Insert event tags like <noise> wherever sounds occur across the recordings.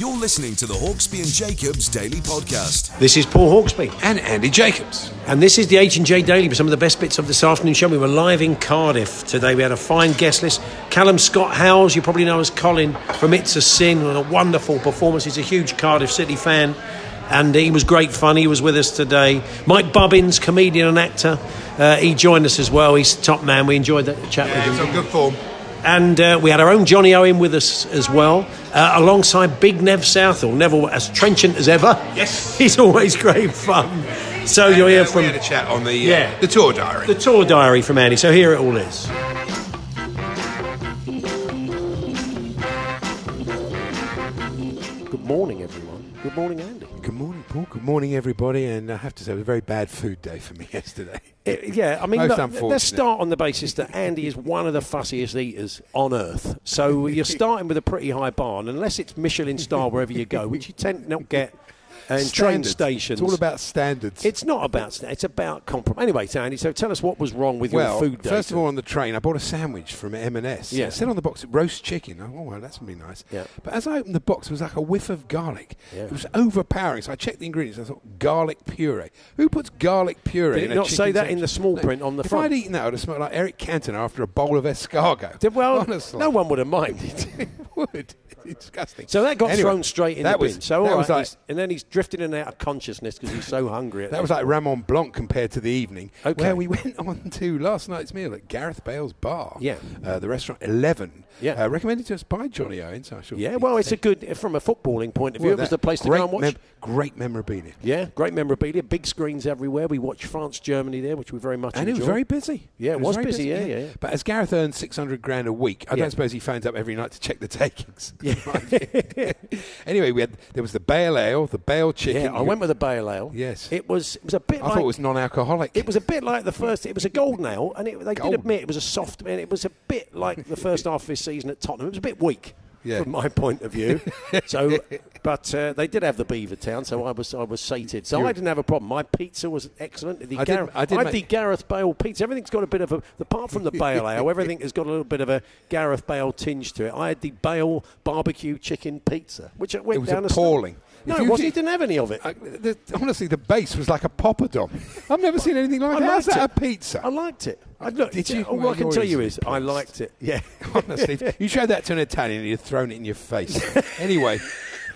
You're listening to the Hawksbee and Jacobs Daily Podcast. This is Paul Hawksbee. and Andy Jacobs. And this is the H&J Daily with some of the best bits of this afternoon show. We were live in Cardiff today. We had a fine guest list. Callum Scott Howells, you probably know as Colin from It's a Sin, with a wonderful performance. He's a huge Cardiff City fan. And he was great fun. He was with us today. Mike Bubbins, comedian and actor, uh, he joined us as well. He's top man. We enjoyed that chat with him. It's on good form. And uh, we had our own Jonny Owen with us as well, uh, alongside Big Nev Southall. Neville, as trenchant as ever. Yes. <laughs> He's always great fun. So you'll hear Uh, from we had a chat on the uh, Yeah. the tour diary. the tour diary from Andy. So here it all is. Good morning, everyone. Good morning, Andy. Good morning, Paul. Good morning, everybody. And I have to say, it was a very bad food day for me <laughs> yesterday. It- yeah, I mean, look, let's start on the basis that Andy is one of the fussiest eaters on earth. So you're starting with a pretty high bar, and unless it's Michelin star wherever you go, which you tend to not get in train stations. It's all about standards. It's not about it's about compromise. Anyway, so Andy, so tell us what was wrong with well, your food day. first of all, on the train, I bought a sandwich from M&S. Yeah. It said on the box, roast chicken. Oh, well, that's going to be nice. Yeah. But as I opened the box, it was like a whiff of garlic. Yeah. It was overpowering. So I checked the ingredients. I thought, garlic puree. Who puts garlic puree Did it not say that in the small print on the if front? I'd eaten that, I would have smelled like Eric Cantona after a bowl of escargot. Did- well, <laughs> Honestly. no one would have minded. <laughs> it would. It's disgusting. So that got Anyway, thrown straight in the was, bin. So all was right, like, and then he's drifting in and out of consciousness because he's so hungry. At That was like Raymond Blanc compared to the evening, Okay. where we <laughs> went on to last night's meal at Gareth Bale's bar. Yeah. uh, the restaurant Eleven. Yeah. uh, recommended to us by Jonny Owens. I yeah. Well, it's a good from a footballing point of view. Well, it was the place to go and watch. mem- great memorabilia, yeah, great memorabilia, big screens everywhere. We watched France Germany there, which we very much and it was very busy. Yeah, it was very busy, yeah, yeah. But as Gareth earns six hundred grand a week, I Yeah. don't suppose he phones up every night to check the <laughs> takings. <laughs> anyway, we had there was the Bale Ale, the Bale chicken. Yeah, I went with a Bale Ale. Yes. it was. It was a bit. I like, thought it was non-alcoholic. It was a bit like the first. It was a golden ale, and it, they did admit it was a soft. And it was a bit like the first half of this season at Tottenham. It was a bit weak. Yeah. From my point of view, <laughs> so but uh, they did have the Beavertown, so I was I was sated. So You- I didn't have a problem. My pizza was excellent. The I did- Gareth, I did had make- the Gareth Bale pizza. Everything's got a bit of a apart from the Bale Ale. <laughs> Everything has got a little bit of a Gareth Bale tinge to it. I had the Bale barbecue chicken pizza, which I went It was down a- appalling. No, it wasn't. He did- didn't have any of it. I, the, honestly, the base was like a poppadom. I've never seen anything like I that. How's that it. a pizza? I liked it. I, look, Did you? All oh, Well, I can tell you is I liked it. Yeah. <laughs> Honestly, you showed that to an Italian, he'd have thrown it in your face. <laughs> anyway, was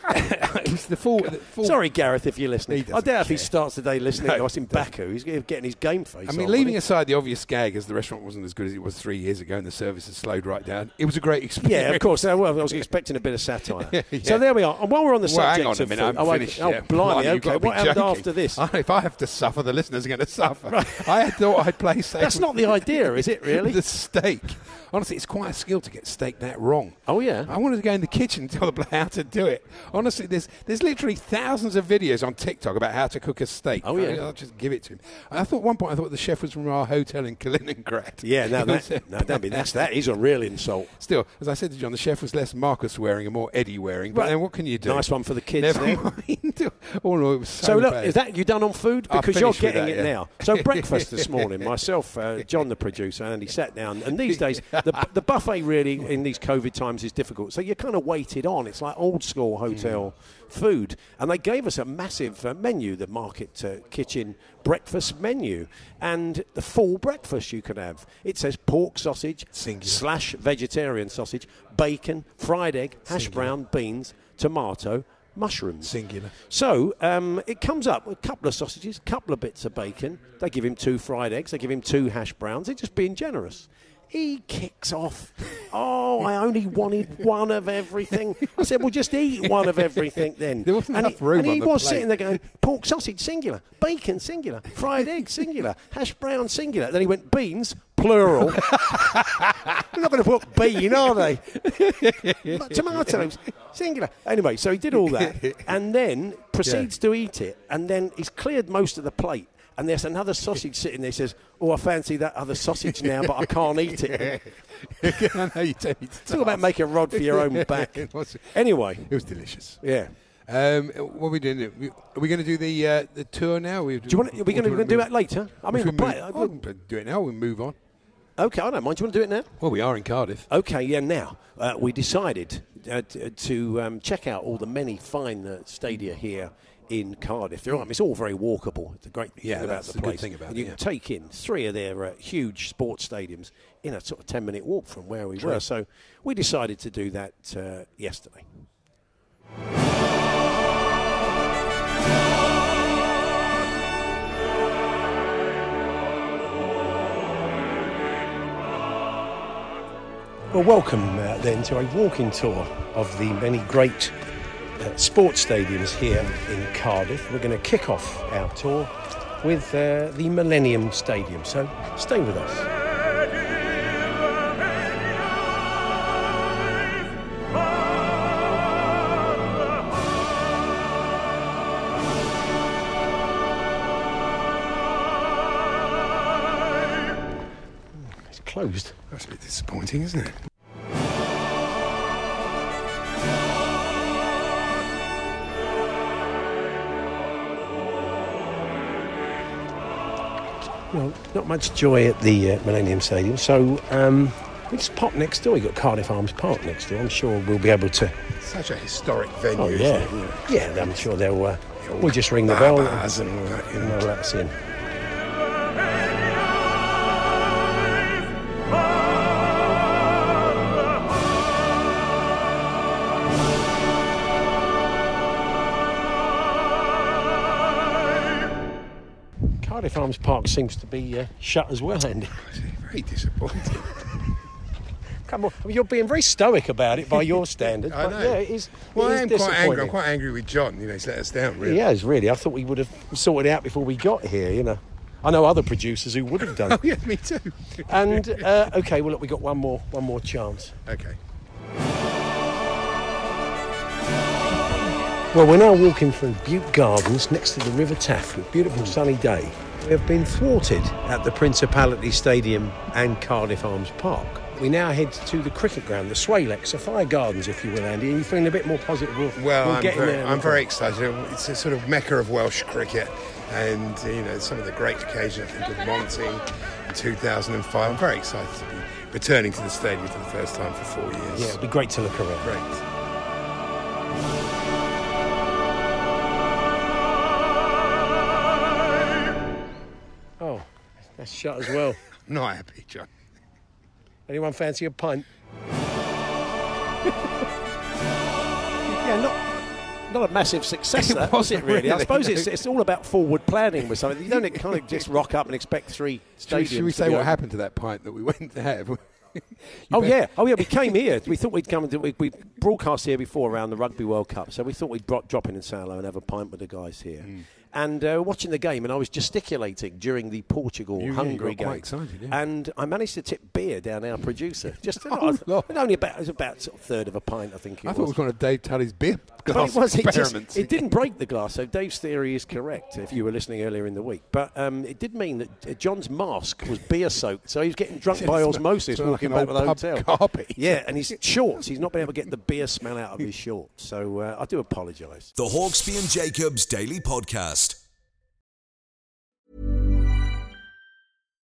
<laughs> the full. The full Sorry, Gareth, if you're listening. I doubt if he starts the day listening No, to us in. Baku. He's getting his game face. I mean, on, leaving aside the obvious gag, as the restaurant wasn't as good as it was three years ago, and the service has slowed right down, it was a great experience. Yeah, of course. <laughs> Well, I was expecting a bit of satire. Yeah. So there we are. And while we're on the Well, subject hang on a of minute. food, I'm oh, I- finished. oh, yeah. blimey, okay. What happened after this? I- if I have to suffer, the listeners are going to suffer. <laughs> I had thought I'd play safe. That's not the idea, is it? Really? the steak. Honestly, it's quite a skill to get steak that wrong. Oh, yeah? I wanted to go in the kitchen and tell the bloke how to do it. Honestly, there's there's literally thousands of videos on TikTok about how to cook a steak. Oh, yeah. I, will just give it to him. I thought at one point I thought the chef was from our hotel in Kaliningrad. yeah, no, <laughs> that, no, that'd be, that's, that is a real insult. Still, as I said to John, the chef was less Marcus Wareing and more Eddie Waring. But Right. then what can you do? Nice one for the kids Never mind. <laughs> oh no, it was so, So look, bad. is that you done on food? Because you're getting that, it yeah. now. So <laughs> breakfast this morning, myself, uh, John the producer, and he sat down. And these days, the, the buffet really in these COVID times is difficult. So you're kind of waited on. It's like old school hotel hotel food. And they gave us a massive uh, menu, the Market uh, Kitchen breakfast menu, and the full breakfast you could have. It says pork sausage Singular. slash vegetarian sausage, bacon, fried egg, hash brown, beans, tomato, mushrooms. Singular. So um, it comes up with a couple of sausages, a couple of bits of bacon. They give him two fried eggs. They give him two hash browns. They're just being generous. He kicks off. Oh, I only wanted one of everything. I said, well, just eat one of everything then. There wasn't and enough he, room And he was plate. sitting there going, pork sausage, singular. Bacon, singular. Fried egg, singular. Hash brown, singular. Then he went, beans, plural. <laughs> They're not going to put bean, are they? <laughs> Tomatoes, singular. Anyway, so he did all that <laughs> and then proceeds to eat it. And then he's cleared most of the plate. And there's another sausage sitting there. He says, Oh, I fancy that other sausage now, but I can't eat it. <laughs> <laughs> I know you me Talk about making a rod for your own <laughs> back. Anyway, It was delicious. yeah. Um, what are we doing? Are we going to do the uh, the tour now? We Do you want? Are we going to do that later? I mean, we we'll play, oh, we do it now. We move on. okay, I don't mind. Do you want to do it now? Well, we are in Cardiff. Okay, yeah. Now uh, we decided uh, to um, check out all the many fine uh, stadia here in Cardiff. There are, it's all very walkable. It's a great thing Yeah, about the place. thing about and it, you yeah. can take in three of their uh, huge sports stadiums in a sort of ten minute walk from where we were. So we decided to do that uh, yesterday. Well, welcome uh, then to a walking tour of the many great uh, sports stadiums here in Cardiff. We're going to kick off our tour with uh, the Millennium Stadium, so stay with us. It's closed. That's a bit disappointing, isn't it? Well, not much joy at the uh, Millennium Stadium, so um, we just pop next door. You've got Cardiff Arms Park next door. I'm sure we'll be able to. Such a historic venue. Oh, isn't yeah. it? You Yeah, I'm sure they'll. Uh, we'll just ring the bell. bars and all that, you know. No, that's in. Cardiff Arms Park seems to be uh, shut as well, Andy. <laughs> Very disappointing. <laughs> Come on, I mean, you're being very stoic about it by your <laughs> standards. I but know. Yeah, it is. well, it I am quite angry. I'm quite angry with John. You know, he's let us down, really. He has really. I thought we would have sorted it out before we got here. You know, I know other producers who would have done. Oh, yeah, me too. and uh, okay, well, look, we got one more, one more chance. okay. Well, we're now walking through Bute Gardens next to the River Taff. A beautiful sunny day. We have been thwarted at the Principality Stadium and Cardiff Arms Park. We now head to the cricket ground, the SWALEC, the Sophia Gardens, if you will, Andy. Are you feeling a bit more positive? We'll, Well, we'll I'm, very, there. I'm very excited. It's a sort of mecca of Welsh cricket, and you know some of the great occasions. I think of Monty in 2005. I'm very excited to be returning to the stadium for the first time for four years. Yeah, it'd be great to look around. great. That's shut as well. <laughs> Not happy, John. Anyone fancy a pint? <laughs> yeah, not not a massive success, <laughs> It that, was it? wasn't Really, I suppose it's it's all about forward planning with something. You don't kind of just rock up and expect three Should we, stadiums. should we say what open. happened to that pint that we went to have? You Oh bet- yeah, oh yeah. We came here. We thought we'd come and do, we, we broadcast here before around the Rugby World Cup, so we thought we'd drop, drop in and say hello and have a pint with the guys here. Hmm. And uh, watching the game, and I was gesticulating during the Portugal You- you Hungary got game. quite excited, yeah. And I managed to tip beer down our producer. <laughs> Just <laughs> Oh, Lord. only about it was about sort of third of a pint, I think. It I thought it was one of Dave Tully's beer But glass it was. It, just, it didn't break the glass, so Dave's theory is correct. If you were listening earlier in the week, but um, it did mean that uh, John's mask was beer soaked, so he was getting drunk <laughs> by osmosis smell like walking an back to the hotel. carpet. Yeah, and his shorts, he's not been able to get the beer smell out of his shorts. So uh, I do apologise. The Hawksbee and Jacobs Daily Podcast.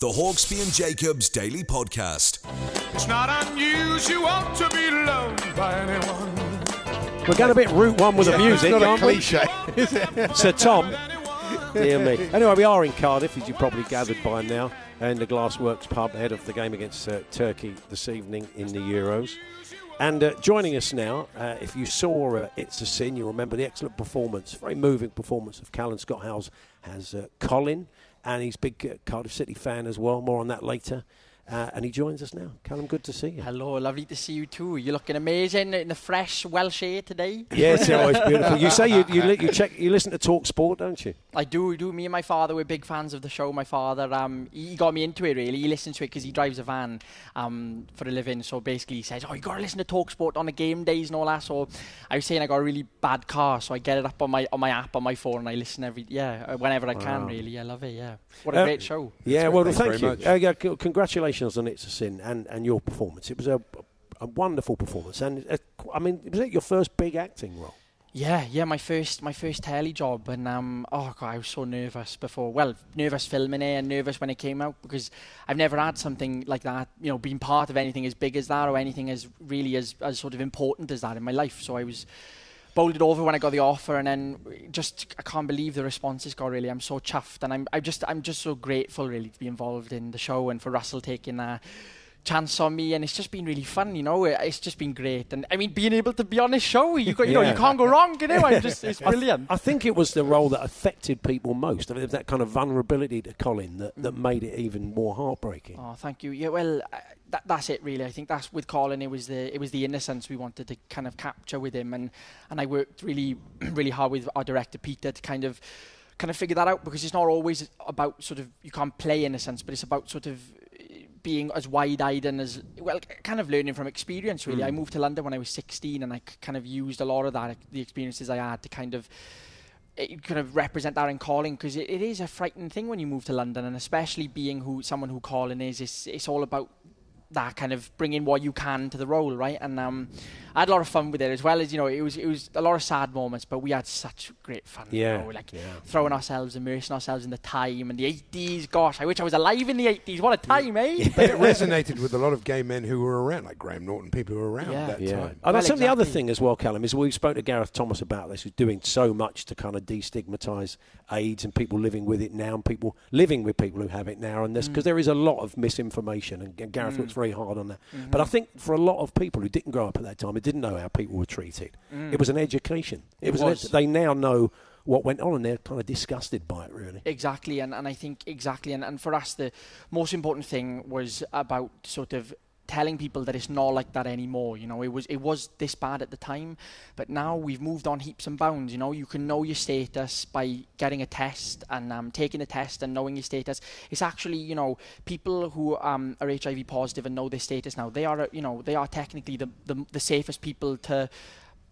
The Hawksbee and Jacobs Daily Podcast. It's not unusual to be loved by anyone. We're going a bit route one with the music, It's not a aren't we? cliche, <laughs> is it? Sir Tom. Dear me. Anyway, we are in Cardiff, as you probably gathered by now, and the Glassworks pub ahead of the game against uh, Turkey this evening in the Euros. And uh, joining us now, uh, if you saw uh, It's a Sin, you remember the excellent performance, very moving performance of Callum Scott Howells has uh, Colin, and he's a big Cardiff City fan as well. More on that later. Uh, and he joins us now. Callum, good to see you. Hello, lovely to see you too. You're looking amazing in the fresh Welsh air today. Yes, oh, it's beautiful. You say you, you, li- you check you listen to Talk Sport, don't you? I do, do. Me and my father were big fans of the show. My father, um, he got me into it really. He listens to it because he drives a van um, for a living. So basically, he says, "Oh, you got to listen to Talk Sport on the game days and all that." So I was saying I got a really bad car, so I get it up on my on my app on my phone and I listen every yeah uh, whenever I can. Wow. Really, I love it. Yeah, what a Uh, great show. Yeah, well, thank very you. Uh, yeah, c- congratulations on It's a Sin and, and your performance. It was a, a wonderful performance. And uh, I mean, was it your first big acting role? Yeah, yeah, my first my first telly job, and um, oh god, I was so nervous before. Well, nervous filming it, and nervous when it came out because I've never had something like that. You know, being part of anything as big as that, or anything as really as as sort of important as that in my life. So I was bowled over when I got the offer, and then just I can't believe the responses got. Really, I'm so chuffed, and I'm I just I'm just so grateful really to be involved in the show and for Russell taking that chance on me and it's just been really fun you know it's just been great and I mean being able to be on this show you got, you know, you can't go wrong you know I'm just <laughs> it's brilliant I think it was the role that affected people most. I mean, that kind of vulnerability to Colin that, that made it even more heartbreaking. Oh, thank you. Yeah, well, uh, that, that's it really. I think that's with Colin. It was the it was the innocence we wanted to kind of capture with him, and and I worked really <clears throat> really hard with our director Peter to kind of kind of figure that out because it's not always about sort of you can't play innocence, but it's about sort of uh, being as wide-eyed and as well kind of learning from experience really. I hmm. moved to london when i was 16 and I kind of used a lot of that the experiences i had to kind of it kind of represent that in Colin because it, it is a frightening thing when you move to London and especially being who someone who Colin is. It's, it's all about that kind of bringing what you can to the role right? And um, I had a lot of fun with it as well as you know it was it was a lot of sad moments but we had such great fun Yeah, you know, like yeah. throwing ourselves immersing ourselves in the time and the 80s gosh I wish I was alive in the 80s what a time eh? But it resonated with a lot of gay men who were around, like Graham Norton, people who were around Yeah. that Yeah, time. and Well, that's the other thing as well, Callum, is we spoke to Gareth Thomas about this, who's doing so much to kind of destigmatise AIDS and people living with it now, and people living with people who have it now, and this Mm. because there is a lot of misinformation, and G- Gareth looks very hard on that. Mm-hmm. But I think for a lot of people who didn't grow up at that time, who didn't know how people were treated, it was an education. It, Mm. It was. was. ed- they now know what went on, and they're kind of disgusted by it, really. Exactly, and, and I think exactly, and, and for us, the most important thing was about sort of telling people that it's not like that anymore. You know, it was it was this bad at the time, but now we've moved on heaps and bounds. You know, you can know your status by getting a test and um, taking the test and knowing your status. It's actually, you know, people who um, are HIV positive and know their status now. They are, you know, they are technically the the, the safest people to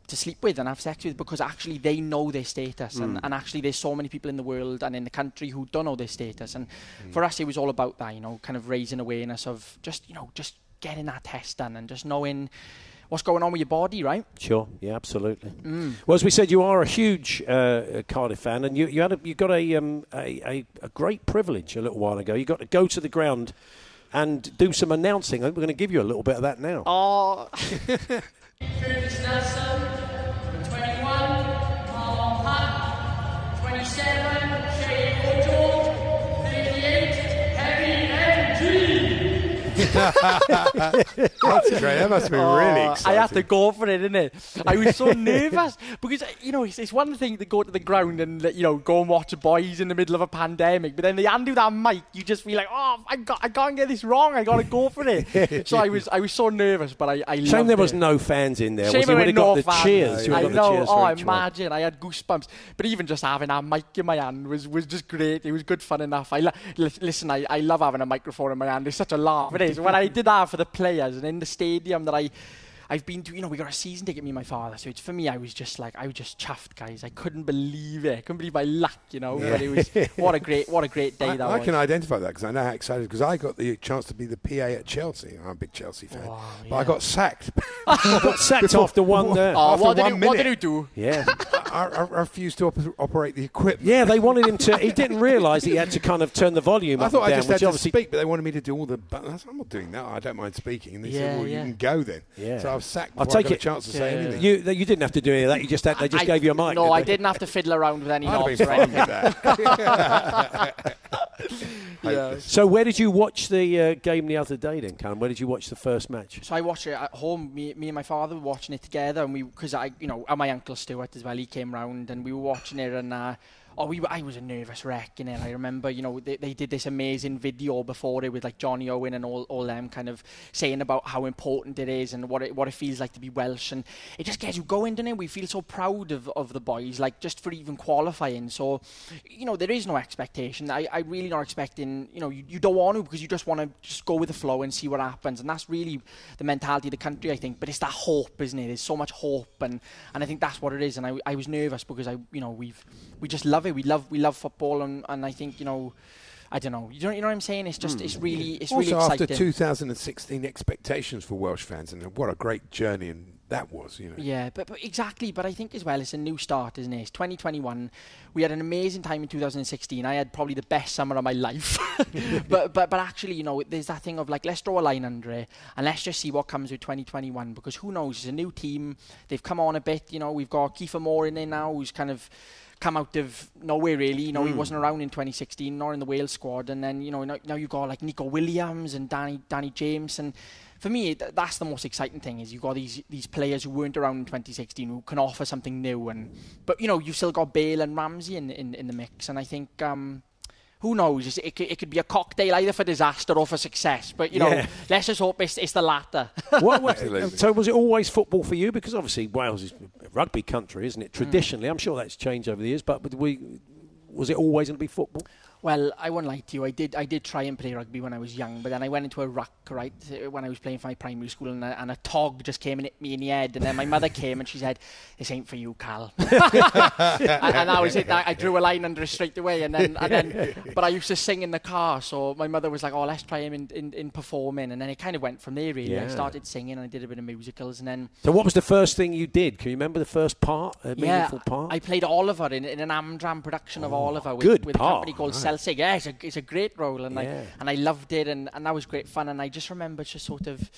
to sleep with and have sex with because actually they know their status and, Mm. and actually there's so many people in the world and in the country who don't know their status and Mm. for us it was all about that you know kind of raising awareness of just you know just getting that test done and just knowing what's going on with your body right Sure, yeah, absolutely. Mm. Well, as we said, you are a huge uh, Cardiff fan, and you, you had a, you got a, um, a, a a great privilege a little while ago. You got to go to the ground and do some announcing. I think we're going to give you a little bit of that now. oh Nelson, 21, Marlon Hunt, 27, That's great. That must be been really Oh, exciting. I had to go for it, didn't it? I was so <laughs> nervous because uh, you know it's, it's one thing to go to the ground and you know go and watch boys in the middle of a pandemic, but then they hand you that mic, you just feel like, oh, I got, I can't get this wrong. I got to go for it. so I was, I was so nervous, but I, I Shame loved there was it. no fans in there. Shame was you I would went have got no the fans. cheers. I would have got know. the cheers oh, for each one. imagine. I had goosebumps. But even just having a mic in my hand was, was just great. It was good fun enough. I lo- listen. I, I love having a microphone in my hand. It's such a laugh. It is. When I did that for the players and in the stadium that I. I've been to, you know, we got a season ticket, me and my father. So it's for me, I was just like, I was just chuffed, guys. I couldn't believe it. I couldn't believe my luck, you know. But it was what a great, what a great day I, that I was. I can identify that because I know how excited because I got the chance to be the PA at Chelsea. I'm a big Chelsea fan, but I got sacked. <laughs> <laughs> I got sacked after one. Uh, Oh, after what did, one he, minute. what did he do? yeah, <laughs> I, I, I refused to op- operate the equipment. yeah. They wanted him to. He didn't realise he had to kind of turn the volume I up thought I down, just had to speak, but they wanted me to do all the buttons. I'm not doing that. I don't mind speaking. And they Yeah, said, "Well, yeah. you can go then." Yeah. So I was sacked. I'll Before I take got it- a chance to say anything. You, you didn't have to do any of that. You just had, they just I- gave you a mic. No, didn't I didn't have to fiddle around with any I'd knobs or anything. that. <laughs> <laughs> Yeah. So where did you watch the uh, game the other day then, Callum? Where did you watch the first match? So I watched it at home. Me, me and my father were watching it together, and we because I, you know, and my uncle Stuart as well. He came round, and we were watching it, and uh, oh, we were, I was a nervous wreck in it. I remember, you know, they, they did this amazing video before it with like Jonny Owen and all, all them kind of saying about how important it is and what it what it feels like to be Welsh, and it just gets you going, doesn't it? We feel so proud of, of the boys, like just for even qualifying. So, you know, there is no expectation. I, I really not expecting. You know, you, you don't want to because you just want to just go with the flow and see what happens, and that's really the mentality of the country, I think. But it's that hope, isn't it? There's so much hope, and, and I think that's what it is. And I, I was nervous because I, you know, we've we just love it. We love we love football, and, and I think you know. I don't know. You know, you know what I'm saying? It's just, it's hmm. really, it's also, really after 2016 expectations for Welsh fans, and what a great journey and that was, you know. Yeah, but, but exactly. But I think as well, it's a new start, isn't it? It's 2021. We had an amazing time in 2016. I had probably the best summer of my life. <laughs> <laughs> but but but actually, you know, there's that thing of like let's draw a line under it and let's just see what comes with 2021 because who knows? It's a new team. They've come on a bit. You know, we've got Kiefer Moore in there now, who's kind of come out of nowhere really. You know, he Mm. wasn't around in 2016 nor in the Wales squad, and then you know now, now you got like Neco Williams and Danny Danny James and. For me, th- that's the most exciting thing is you've got these these players who weren't around in 2016 who can offer something new, and but you know you've still got Bale and Ramsey in, in, in the mix, and I think um, who knows? It's- It could, it could be a cocktail either for disaster or for success. But you know, Yeah. let's just hope it's, it's the latter. <laughs> What- what- so was it always football for you? Because obviously Wales is a rugby country, isn't it? Traditionally, I'm sure that's changed over the years. But, but we was it always going to be football? Well, I won't lie to you. I did I did try and play rugby when I was young, but then I went into a ruck, right, uh, when I was playing for my primary school, and a, and a tog just came and hit me in the head. And then my mother came and she said, This ain't for you, Cal. <laughs> and, and that was it. I, I drew a line under it straight away. And then, and then, but I used to sing in the car, so my mother was like, Oh, let's try him in, in, in performing. And then it kind of went from there, really. I started singing and I did a bit of musicals, and then. So what was the first thing you did? Can you remember the first part, a meaningful part? I played Oliver in, in an Amdram production of Oliver with, good with a company called right. Celtic. Yeah, it's a, it's a great role, and Yeah. I and I loved it, and, and that was great fun. And I just remember just sort of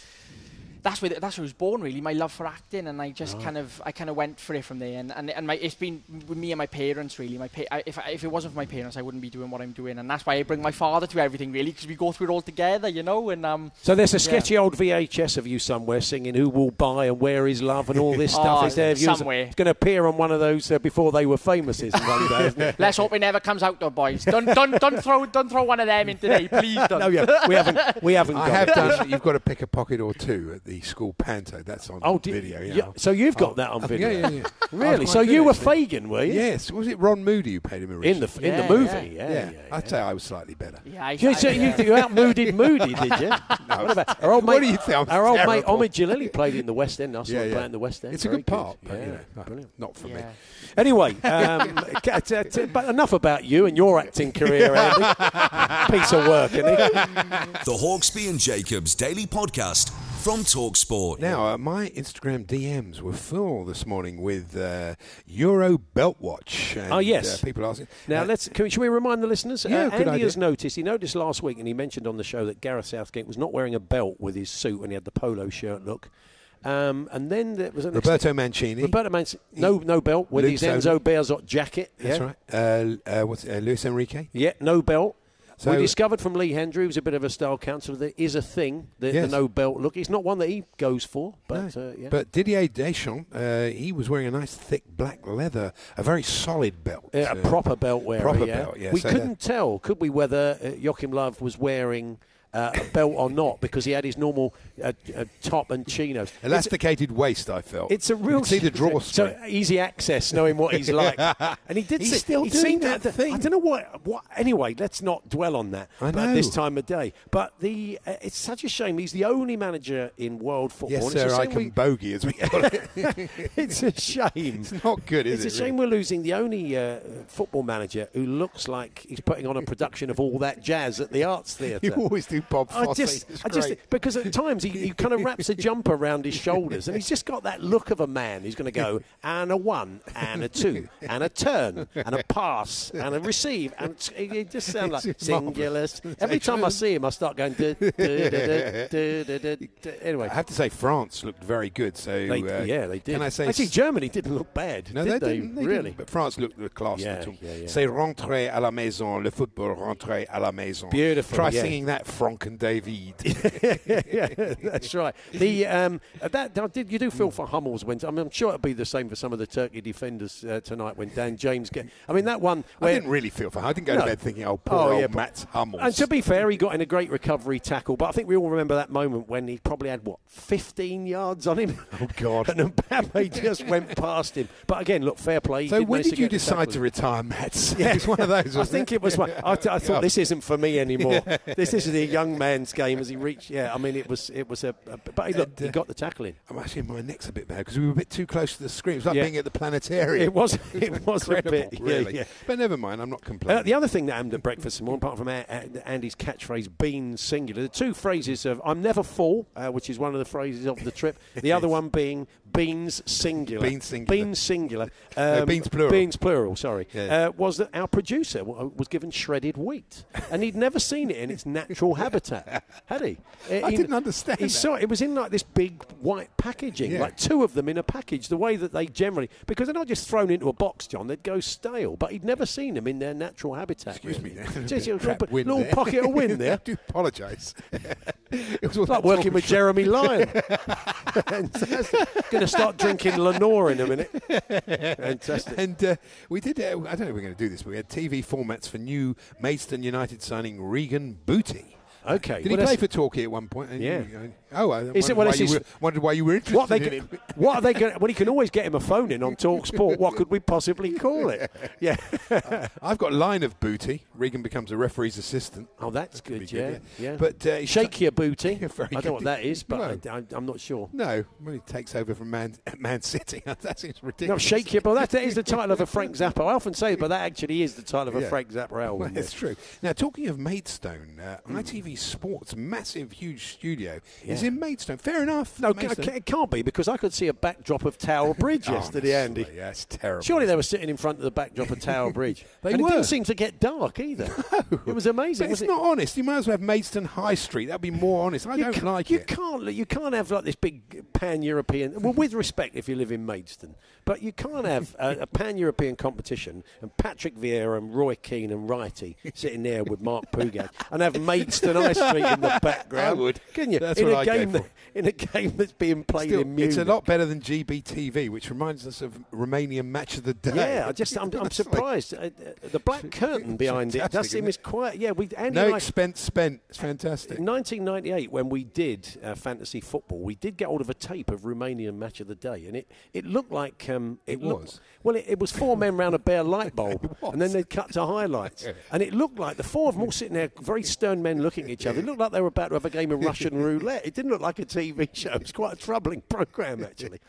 that's where that's where I was born really my love for acting, and I just Right. kind of I kind of went for it from there. And and, and my, it's been with me and my parents really. My pa- I, if I, if it wasn't for my parents, I wouldn't be doing what I'm doing, and that's why I bring my father to everything really because we go through it all together, you know. And um. so there's a yeah. sketchy old VHS of you somewhere singing "Who Will Buy" and "Where Is Love" and all this <laughs> stuff. Oh, Is there? Somewhere. It's going to appear on one of those uh, before they were famous, one day? Isn't it? <laughs> Let's hope it never comes out though, boys. Don't don't don't throw don't throw one of them in today, please. Don't. no, yeah, we haven't. We haven't. I got have it. done. You've got to pick a pocket or two at the school panto. That's on Oh, did- video. Yeah. yeah, so you've got Oh, that on video? Yeah, yeah, yeah. <laughs> Really? So you were actually. Fagin, were you? Yes. Was it Ron Moody who played him originally? In the in the movie, yeah. Yeah. yeah, I'd say I was slightly better. Yeah, I, You, so you, you out mooded <laughs> Moody, did you? <laughs> what about our old What mate? do you think? Our old mate. Omid Djalili played in the West End. I saw Yeah, him yeah. play in the West End. It's a Very good part, but Yeah, you know, no, brilliant. not for me. Anyway, um, c- t- t- but enough about you and your acting career, Andy. Piece of work, isn't he? The Hawksbee and Jacobs Daily Podcast from Talksport. Now, uh, my Instagram DMs were full this morning with uh, Euro Belt Watch. And, Oh, yes. Uh, people asking. Now uh, let's. Can we, should we remind the listeners? Yeah, uh, good Andy idea. has noticed. He noticed last week, and he mentioned on the show that Gareth Southgate was not wearing a belt with his suit when he had the polo shirt look. Um, and then there was an Roberto Mancini. Roberto Mancini, no, no belt with Luke his Enzo Soden. Bearzot jacket. That's yeah. right. Uh, uh, what's uh, Luis Enrique? Yeah, no belt. So- we discovered from Lee Hendry, who's a bit of a style counsellor, there is a thing, the, Yes. the no belt look. It's not one that he goes for, but No. uh, yeah. But Didier Deschamps, uh, he was wearing a nice thick black leather, a very solid belt. Yeah, a uh, proper belt wearer. proper yeah. belt, yeah, We so couldn't tell, could we, whether uh, Joachim Löw was wearing uh, a belt or not because he had his normal uh, uh, top and chinos. It's- Elasticated waist, I felt. It's a You real see the <laughs> drawstring. So easy access, knowing what he's like, <laughs> and he did. He's still he doing seemed that to- thing. I don't know what. What anyway? Let's not dwell on that. I but At this time of day, but the uh, it's such a shame. He's the only manager in world football. yes, it's a sir, I can we- bogey, as we call it. <laughs> it's a shame. it's not good, is It's it? a shame we're losing the only uh, football manager who looks like he's putting on a production of all that jazz at the Arts Theatre. You always do Bob I Fosse. just, It's I just great. because at times he, he kind of wraps a jumper around his shoulders, and he's just got that look of a man who's going to go and a one and a two and a turn and a pass and a receive, and it just sounds like It's singular. marvellous. Every time I see him, I start going. Anyway, I have to say, France looked very good. So they, uh, yeah, they did. Can I say? Actually, Germany didn't look bad. no, did they, didn't. They really? didn't, but France looked the class. Yeah, yeah, yeah. C'est rentré à la maison. Le football rentré à la maison. Beautiful, Try yeah. singing that, Franck and David. <laughs> yeah, that's right. The um, that, that did you do feel for Hummels when I mean, I'm sure it'll be the same for some of the Turkey defenders uh, tonight when Dan James get. I mean that one. I didn't really feel for him. I didn't go No. to bed thinking, oh, poor Oh, old yeah, but- Mats Hummels. And to be fair, he got in a great recovery tackle, but I think we all remember that moment when he probably had what 15 yards on him. Oh, God. <laughs> and Mbappe just went past him. But again, look, fair play. So when did you decide to retire, Mats? <laughs> Yeah. it was one of those. I think it was one. I thought Yeah. this isn't for me anymore. this, this is a young man's game as he reached. Yeah, I mean it was it was a. a but he, look, And, uh, he got the tackle in. I'm actually my neck's a bit bad because we were a bit too close to the screen. It was like Yeah. being at the planetarium. It was <laughs> it was a bit. really. Yeah, yeah. But never mind. I'm not complaining. Uh, the other thing that happened at breakfast this morning, apart from Andy's catchphrase "bean singular," the two phrases of "I'm never full," uh, which is one of the phrases of the trip. The other <laughs> one being "beans singular." Beans singular. Beans singular. No, beans plural. Beans plural. Sorry. Yeah. Uh, was that our producer w- was given shredded wheat, and he'd never seen it in its natural habitat, <laughs> had he? Uh, I he- didn't understand He that. saw it was in like this big white packaging, Yeah. like two of them in a package. The way that they generally, because they're not just thrown into a box, John, they'd go stale. But he'd never seen them in their natural habitat. Excuse me. <laughs> really. there. Just a little, little there. pocket of wind <laughs> I there. do apologise. it was like working with Jeremy Lyon. Fantastic. Going to start drinking Lenore in a minute. Fantastic. And uh, we did, uh, I don't know if we're going to do this, but we had TV formats for new Maidstone United signing Regan Booty. Okay. Did he play for Torquay at one point? Yeah. oh, I Is wondered, it- well, why you were, wondered why you were interested What, they, in what are they going? Well, you can always get him a phone in on <laughs> Talk Sport. What could we possibly call it? Yeah. I've got line of Booty. Regan becomes a referee's assistant. Oh, that's be good. Yeah, good, yeah. But uh, shake your booty. <laughs> I don't know what that is, but No. I, am not sure. No, when he takes over from Man, <laughs> Man City, that seems No, ridiculous. shake your. But that, that is the title of a Frank Zappa. I often say, it, but that actually is the title of a Yeah. Frank Zappa album. Well, it's true. Now, talking of Maidstone, uh, ITV Sports, massive, huge studio, is in Maidstone. Fair enough. No, Maidstone. it can't be because I could see a backdrop of Tower <laughs> Bridge Oh, yesterday, Andy. honestly, Yeah, it's terrible. Surely they were sitting in front of the backdrop of Tower Bridge. <laughs> They and were. it didn't seem to get dark either. <laughs> No. It was amazing. But it's it? not honest. You might as well have Maidstone High Street. That'd be more honest. I you don't like you it. Can't, you can't have like this big pan-European. Well, with respect, if you live in Maidstone, but you can't have a, a pan-European competition and Patrick Vieira and Roy Keane and Wrighty sitting there with Mark Pougatch and have Maidstone <laughs> In the background. I would. Couldn't you? That's in what a go game that- in a game that's being played Still, in Munich. it's a lot better than GBTV, which reminds us of Romanian Match of the Day. Yeah, I just I'm, I'm surprised. Uh, uh, the black curtain behind it does seem as quiet. Yeah, we Andy No and I- expense spent. It's fantastic. In 1998, when we did uh, fantasy football, we did get hold of a tape of Romanian Match of the Day, and it, it looked like um, It looked- was. well, it, it was four men round a bare light bulb, <laughs> and then they'd cut to highlights, and it looked like the four of them all sitting there, very stern men looking at each other. It looked like they were about to have a game of Russian <laughs> roulette. It didn't look like a TV show. It was quite a troubling program, actually.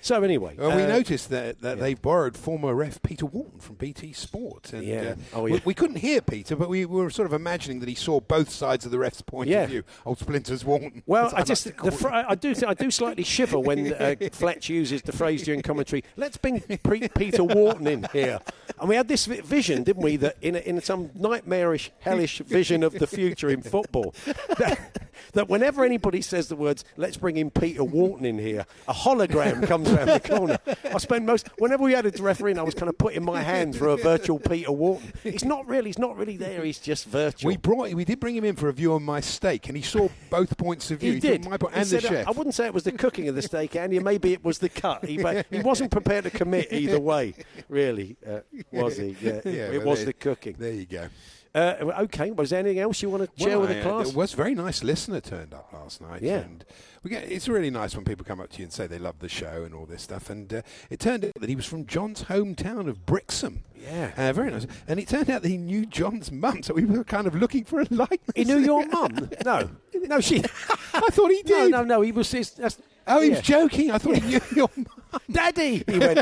So anyway, Well, we uh, noticed that, that yeah. they borrowed former ref Peter Walton from BT Sport. And, Yeah. uh, Oh, we- yeah. We, couldn't hear Peter, but we were sort of imagining that he saw both sides of the ref's point Yeah. of view. Old Splinters Walton. Well, as I just the fr- I do th- I do slightly shiver when uh, <laughs> Fletch uses the phrase during commentary. Let's bring Pre- Peter Walton in here, and we had this vision, didn't we? That in a, in some nightmarish, hellish vision of the future in football, <laughs> that, that whenever anybody says the words "Let's bring in Peter Walton in here," a hologram comes around the corner. I spend most whenever we had a referee, in, I was kind of putting my hand through a virtual Peter Walton. He's not really, he's not really there. He's just virtual. We brought, we did bring him in for a view on my steak, and he saw both points of view. He did. my point He and the said, chef. I wouldn't say it was the cooking of the steak, Andy. Maybe it was the cut. He, he wasn't prepared to commit either way, really, uh, was he? Yeah, <laughs> Yeah, it, it was the cooking. There you go. Uh, okay, was there anything else you want to share Well, with the class? There was a very nice listener turned up last night. Yeah. And we get, it's really nice when people come up to you and say they love the show and all this stuff. And uh, it turned out that he was from John's hometown of Brixham. Yeah. Uh, very nice. And it turned out that he knew John's mum, so we were kind of looking for a likeness. He knew your <laughs> mum? No. No, she. <laughs> I thought he did. no, no. No. He was. His, that's, Oh, he yeah. was joking. I thought he knew your mum. <laughs> Daddy. He went.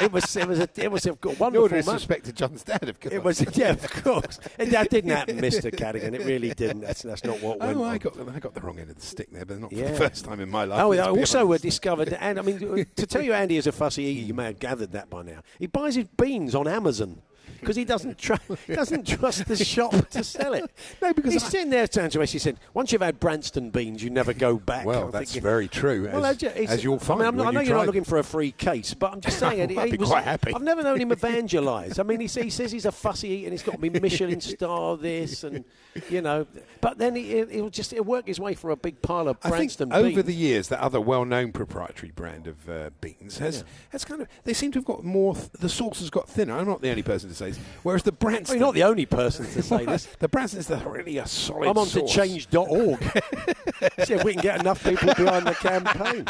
it was. It was a. It was a wonderful. moment. disrespect to John's dad, of course. It was. Yeah, of course. And that didn't happen, Mister <laughs> Cadigan. It really didn't. That's that's not what oh, went Oh, on. I got, I got the wrong end of the stick there, but not for the first time in my life. Oh, I also honest. discovered, and I mean, to tell you, Andy is a fussy eater. You may have gathered that by now. He buys his beans on Amazon because he doesn't tr- he doesn't trust the shop to sell it. No, because he's I- sitting there turning to us. He said, "Once you've had Branston beans, you never go back." Well, I'm that's thinking- very true, Well, as- I as you'll I, mean, find not- when I know you you're not looking for a free case, but I'm just <laughs> saying, I'd he be was- quite happy. I've never known him <laughs> evangelise. I mean, he, he says he's a fussy eater and he's got to be Michelin star this and you know, but then he, he'll just he'll work his way for a big pile of I think Branston over the years, that other well-known proprietary brand of uh, beans has has kind of they seem to have got more. Th- the sauce has got thinner. I'm not the only person to say Whereas the Branston, Well, you're not the only person to say this. <laughs> the Branston is the, really a solid. I'm on to change.org. <laughs> See if we can get enough people behind the campaign.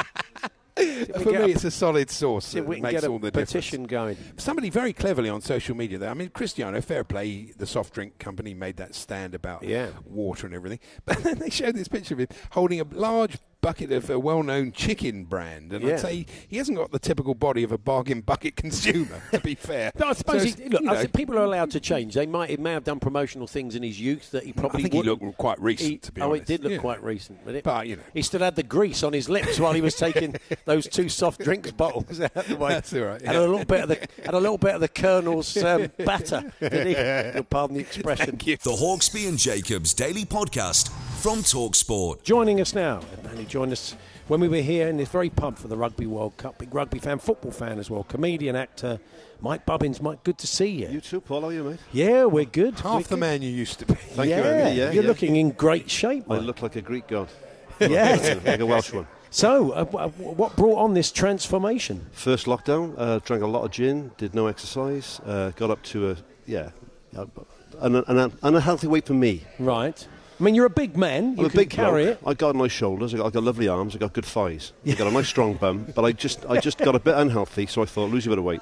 See if we For me, a- it's a solid source. see we can makes get a all the petition difference. going. Somebody very cleverly on social media there. I mean, Cristiano, fair play, the soft drink company made that stand about Yeah. water and everything. <laughs> But then they showed this picture of him holding a large bucket of a well-known chicken brand, and Yeah. I'd say he hasn't got the typical body of a bargain bucket <laughs> consumer. to be fair, No, I suppose So he, look. you I know, think people are allowed to change. They might he may have done promotional things in his youth that he probably. I think he wouldn't. looked quite recent, He- to be oh, honest. it did look Yeah. quite recent, but, it, But, you know. he still had the grease on his lips while he was taking <laughs> those two soft drinks bottles <laughs> out of the way. That's all right, Had yeah. a little bit of the had a little bit of the Colonel's um, batter. Did he? You'll pardon the expression. The Hawksbee and Jacobs Daily Podcast from Talksport. Joining us now, and he joined us when we were here in this very pub for the Rugby World Cup. Big rugby fan, football fan as well, comedian, actor, Mike Bubbins. Mike, good to see you. You too, Paul. How are you, mate? Yeah, we're good. half We're the good. man you used to be. <laughs> Thank yeah, you, Andy. Yeah, you're yeah. looking in great shape. I look like a Greek god. <laughs> Yeah. <laughs> like a Welsh one. So, uh, what brought on this transformation? First lockdown, uh, drank a lot of gin, did no exercise, uh, got up to a yeah, an, an, an unhealthy weight for me. Right. I mean, you're a big man. You I'm a can big carry bloke. it. I got nice shoulders. I got, I got lovely arms. I got good thighs. <laughs> I got a nice strong bum. But I just I just got a bit unhealthy, so I thought lose a bit of weight.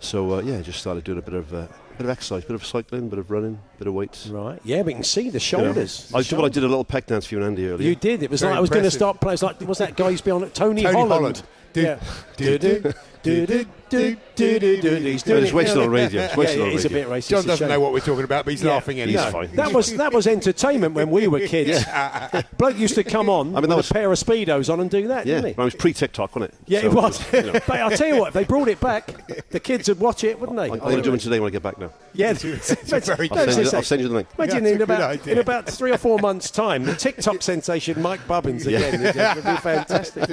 So uh, yeah, I just started doing a bit of uh, bit of exercise, bit of cycling, bit of running, bit of weights. Right. Yeah, we can see the You know. shoulders. I, did, well, I did a little peck dance for you and Andy earlier. You did. It was Very like I was going to start playing. Like what's that guy on it? Tony, Tony Holland. Holland. Do- yeah. do- Do do do do do do do do. He's doing it's it. wasted <laughs> yeah, on radio. It's Yeah, wasted yeah, on it's a radio. bit racist. John doesn't shame. know what we're talking about, but he's Yeah. laughing He's anyway. fine. That was that was entertainment when we were <laughs> kids. <laughs> Bloke used to come on I mean, that with was- a pair of speedos on and do that, Yeah, didn't he? I was pre-TikTok, wasn't it? Yeah, So, it was. you know, but I'll tell you what, if they brought it back, the kids would watch it, wouldn't they? I'm going to do it today when I get back now. Yeah, very I'll send, you, I'll send you the link. Imagine That's in a about in about three or four months' time, the TikTok sensation Mike Bubbins again. It would be fantastic.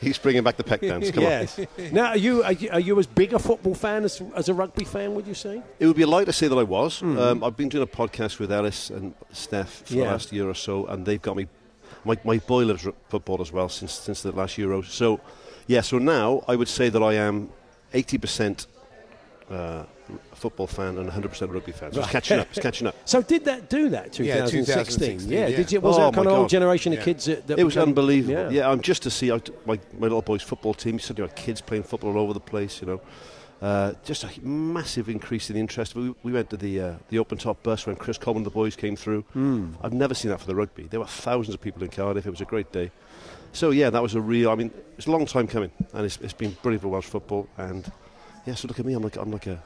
He's bringing back the peck dance. Come yes. Now, are you you are, you are you as big a football fan as, as a rugby fan? Would you say? It would be a lie to say that I was. Um, I've been doing a podcast with Ellis and Steph for Yeah. the last year or so, and they've got me. My, my boy loves football as well since since the last Euro. So, yeah. So now I would say that I am eighty percent uh, football fan and 100% rugby fan. So it's catching up. It's catching up. <laughs> So did that do that? 2016. Yeah, 2016, Yeah. yeah. Did you? Was Oh that kind of old generation of Yeah. kids that, that it was become- unbelievable. Yeah. Yeah, I'm just to see how my, my little boy's football team. You said you had kids playing football all over the place. You know, uh, just a massive increase in interest. We, we went to the uh, the open top bus when Chris Coleman and the boys came through. Hmm. I've never seen that for the rugby. There were thousands of people in Cardiff. It was a great day. So yeah, that was a real. I mean, it's a long time coming, and it's, it's been brilliant for Welsh football. And yeah, so look at me. I'm like I'm like a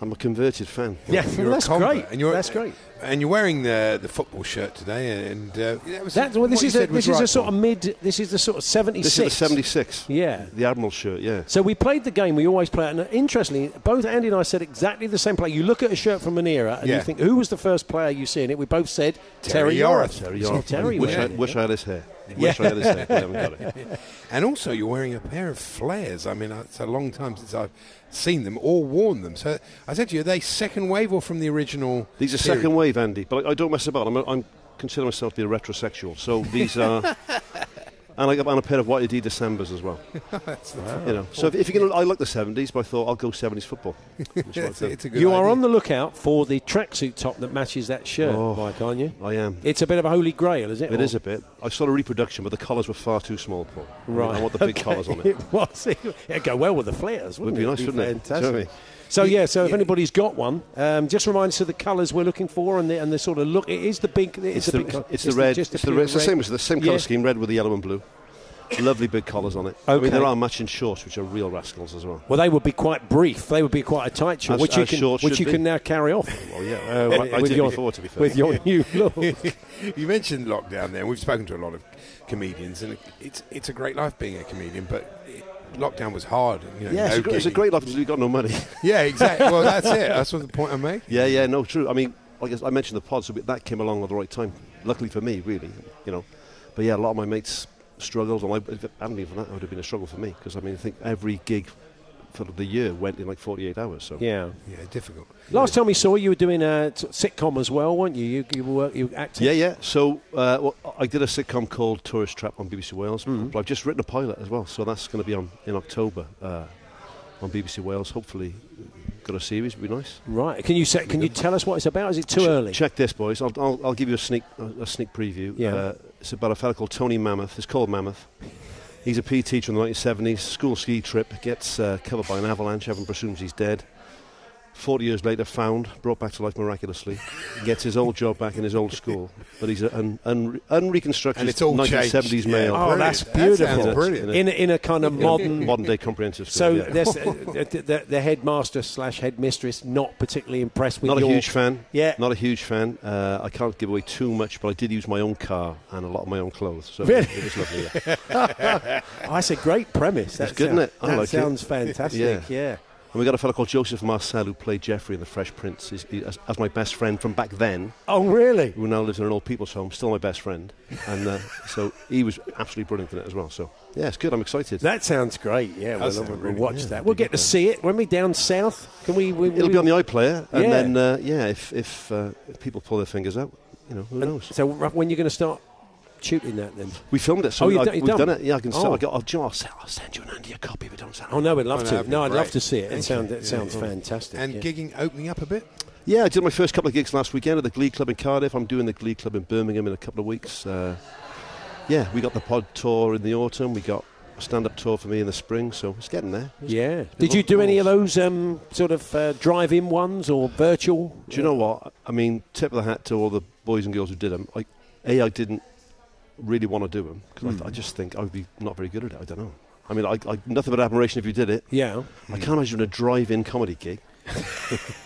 I'm a converted fan. Yeah, You're that's convert, great. And you're, That's great. And you're wearing the the football shirt today, and uh, that was That's, well, this is a, said was this is a sort Paul. of mid. This is the sort of seventy This is the 76. Yeah. The Admiral shirt. Yeah. So we played the game. We always play it. And interestingly, both Andy and I said exactly the same play. You look at a shirt from an era and you think, who was the first player you see in it? We both said Terry Terry Yorath. Yorath. Terry So Yorath. Terry wish, I, went. wish I had his hair. Yeah. I had his hair. but I haven't got it. <laughs> And also, you're wearing a pair of flares. I mean, it's a long time since I've seen them or worn them. So I said to you, are they second wave or from the original? These are period? second wave, Andy, but I, I don't mess about. I'm, I'm consider myself to be a retrosexual. So these are. <laughs> And I got on a pair of white Adidas Sambas as well. <laughs> You know, so if, if you're gonna, I like the 70s, but I thought I'll go 70s football. <laughs> Which is what I've it's, it's a good You are on the lookout for the tracksuit top that matches that shirt, Oh. Mike, aren't you? I am. It's a bit of a holy grail, is it? It Or- is a bit. I saw a reproduction, but the collars were far too small, Paul. I mean, Right. I want the big <laughs> Okay. collars on it. It was. It'd go well with the flares, Would wouldn't be it? nice, It'd wouldn't it? Do you know Fantastic. What I mean? So yeah, so if Yeah. anybody's got one, um, just remind us of the colours we're looking for and the and the sort of look. It is the big. It's, It's the, the, big. colour. it's the red. It's the pure red. It's the same as the same Yeah. colour scheme, red with the yellow and blue. Lovely big collars on it. I mean, there are matching shorts, which are real rascals as well. Well, they would be quite brief. They would be quite a tight short, As- which you can shorts which you be. can now carry off. Well, yeah, Uh, I, with I did your- before, to be fair. with your new <laughs> look. you mentioned lockdown there. We've spoken to a lot of comedians, and it's it's a great life being a comedian, but it, lockdown was hard. You know, yeah, it's, no a, gr- it's a great life until you've got no money. <laughs> Yeah, exactly. Well, that's it. That's what the point I make. yeah, yeah, no, true. I mean, like I mentioned the pod, so that came along at the right time. Luckily for me, really, you know. But yeah, a lot of my mates struggled, and I, if it hadn't been for that, it would have been a struggle for me because I mean, I think every gig for the year went in like 48 hours. So Yeah. Yeah, difficult. Last time we saw you, you were doing a t- sitcom as well, weren't you? You you were you acting. Yeah, yeah. So uh, well, I did a sitcom called Tourist Trap on BBC Wales. Mm-hmm. But I've just written a pilot as well, so that's going to be on in October uh, on BBC Wales. Hopefully, got a series. Would be nice. Right. Can you say, can you tell us what it's about? Is it too Ch- early? Check this, boys. I'll, I'll, I'll give you a sneak a, a sneak preview. Yeah. Uh, it's about a fellow called Tony Mammoth. It's called Mammoth. He's a PE teacher in the 1970s. School ski trip gets uh, covered by an avalanche. Everyone presumes he's dead. 40 years later, found, brought back to life miraculously. <laughs> gets his old job back in his old school, but he's an un, un, unreconstructed And it's all 1970s changed. male. Yeah. Oh, that's beautiful. sounds brilliant. In a, in a kind of modern modern <laughs> day comprehensive So school. yeah. there's, uh, the, the, the headmaster slash headmistress not particularly impressed with Not a huge fan. Yeah. Not a huge fan. Uh, I can't give away too much, but I did use my own car and a lot of my own clothes. So Really? it was lovely. Yeah. <laughs> Oh, that's a great premise. That's good, isn't it? I that like it. sounds fantastic. Yeah. Yeah. And we got a fellow called Joseph Marcel who played Geoffrey in The Fresh Prince He's, he, as, as my best friend from back then, Oh, really? who now lives in an old people's home, still my best friend. And uh, <laughs> so he was absolutely brilliant in it as well. So, yeah, it's good. I'm excited. That sounds great. Yeah, we'll, we'll really watch good. that. We'll get to see it when we down south. Can we? we It'll we- be on the iPlayer. And Yeah. then, uh, yeah, if, if, uh, if people pull their fingers out, you know, who knows? So when you're going to start shooting that then? We filmed it, so Oh, you've I- done- you've we've done done it? it. Yeah, I can. Oh. Sell, I got, I'll, do you know, I'll, send, I'll send you an Andy a copy if it don't sell. Oh no, we'd love Oh, to. No, I'd love to see it. It Thank sounds it Yeah, sounds yeah. fantastic. And yeah. gigging opening up a bit. Yeah, I did my first couple of gigs last weekend at the Glee Club in Cardiff. I'm doing the Glee Club in Birmingham in a couple of weeks. Uh, yeah, we got the pod tour in the autumn. We got a stand-up tour for me in the spring, so it's getting there. It's- Yeah. Did you long do any of those um, sort of uh, drive-in ones or virtual? Do you know what? I mean, tip of the hat to all the boys and girls who did them. Like, a, I didn't really want to do them because I, I hmm. just think I would be not very good at it. I don't know. I mean, I, I nothing but admiration if you did it. Yeah. I can't imagine a drive-in comedy gig. <laughs>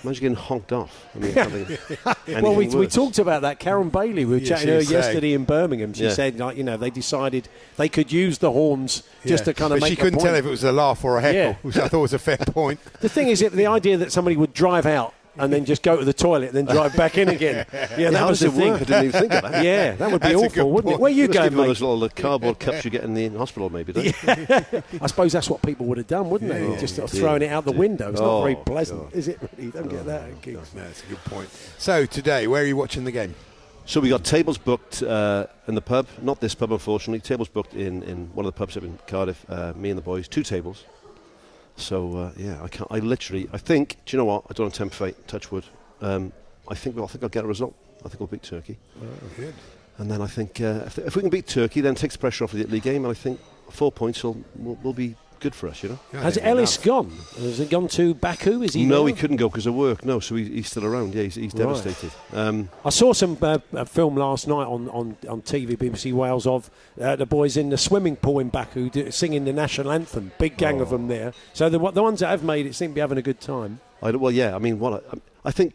imagine getting honked off. I mean, having <laughs> Well, we, anything we talked about that. Karen Bailey, we were Yeah, chatting she to her saying- yesterday in Birmingham. She Yeah. said, like, you know, they decided they could use the horns just Yeah. to kind of but make she couldn't point. tell if it was a laugh or a heckle, Yeah. which I thought was a fair <laughs> point. The thing is, if the idea that somebody would drive out and then just go to the toilet and then drive back in again. Yeah, <laughs> Yeah, that was the it thing. work? I didn't even think of that. Yeah, that would be That's awful, wouldn't it? point. Where you Just going, give them mate? those little uh, cardboard cups you get in the hospital, maybe. Don't you? <laughs> I suppose that's what people would have done, wouldn't they? Yeah, Just sort of yeah. throwing it out the window. It's not very Oh, pleasant, God. is it? Really? You don't get that. at No, gigs. that's a good point. So today, where are you watching the game? So we got tables booked uh, in the pub. Not this pub, unfortunately. Tables booked in, in one of the pubs up in Cardiff. Uh, me and the boys, two tables. So uh, yeah, I can't. I literally. I think. Do you know what? I don't want to tempt fate. Touch wood. Um, I think. Well, I think I'll get a result. I think we'll beat Turkey. Good. And then I think uh, if, if we can beat Turkey, then it takes pressure off of the Italy game. And I think four points will, will, will be good for us. You know. Yeah, Has Ellis enough. gone? Has he gone to Baku? Is he? no, now? he couldn't go because of work. No, so he, he's still around. Yeah, he's, he's Right. devastated. Um, I saw some uh, uh, film last night on, on, on TV, BBC Wales, of uh, the boys in the swimming pool in Baku do, singing the national anthem. Big gang of them there. So the, the ones that have made it seem to be having a good time. I, well, yeah. I mean, what I, I think.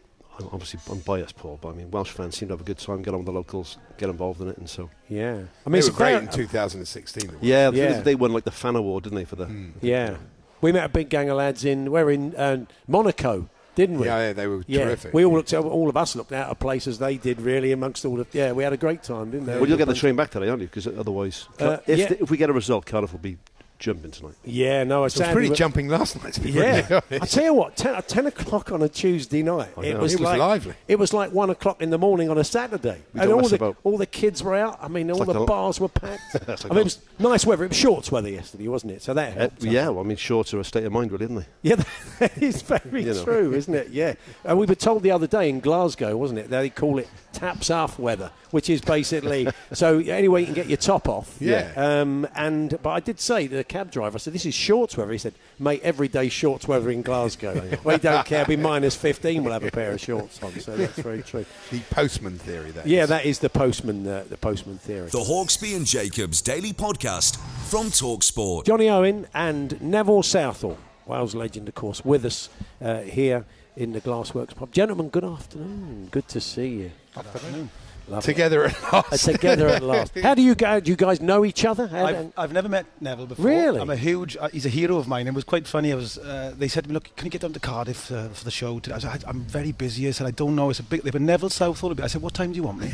Obviously, I'm biased, Paul, but I mean, Welsh fans seem to have a good time. Get on with the locals, get involved in it, and so Yeah. I mean, They it's were a great in 2016. yeah, Yeah. is they won like the fan award, didn't they? For the Yeah. We met a big gang of lads in, we're in uh, Monaco, didn't we? Yeah, yeah, they were Yeah. terrific. We all looked, all of us looked out of place as they did, really, amongst all the. Yeah, we had a great time, didn't we? well, you'll get the train back today, aren't you? Because otherwise, Uh, if, yeah. the- if we get a result, Cardiff will be jumping tonight. Yeah, no, I It was pretty we- jumping last night, to be Yeah, really I tell you what, 10, o'clock on a Tuesday night, it was, It was like, lively. It was like one o'clock in the morning on a Saturday, We and all the about. all the kids were out. I mean, all like the bars were packed. <laughs> That's like I mean, it was nice weather. It was shorts weather yesterday, wasn't it? So that Uh, helped. yeah, well, I mean, shorts are a state of mind, really, isn't they? Yeah, <laughs> that is very You know. true, isn't it? Yeah. And we were told the other day in Glasgow, wasn't it? They call it taps off weather, which is basically so anyway you can get your top off. Yeah. Um, and but I did say to the cab driver, I said, "This is shorts weather." He said, "Mate, every day shorts weather in Glasgow. <laughs> we don't care. Be minus fifteen, we'll have a pair of shorts on." So that's very <laughs> true. The postman theory, that Yeah, is. that is the postman. Uh, the postman theory. The Hawksbee and Jacobs Daily Podcast from Talksport. Jonny Owen and Neville Southall, Wales legend, of course, with us uh, here in the Glassworks pub. Gentlemen, good afternoon. Good to see you. Good Afternoon. Lovely. Together at Uh, last. together at last. <laughs> How do you go? Do you guys know each other? How- I've, I've never met Neville before. Really? I'm a huge. Uh, he's a hero of mine. It was quite funny. I was. Uh, they said to me, "Look, can you get down to Cardiff uh, for the show?" Today? I said, "I- "I'm very busy." I said, "I don't know. It's a big." But Neville Southall. I said, "What time do you want me?" <laughs>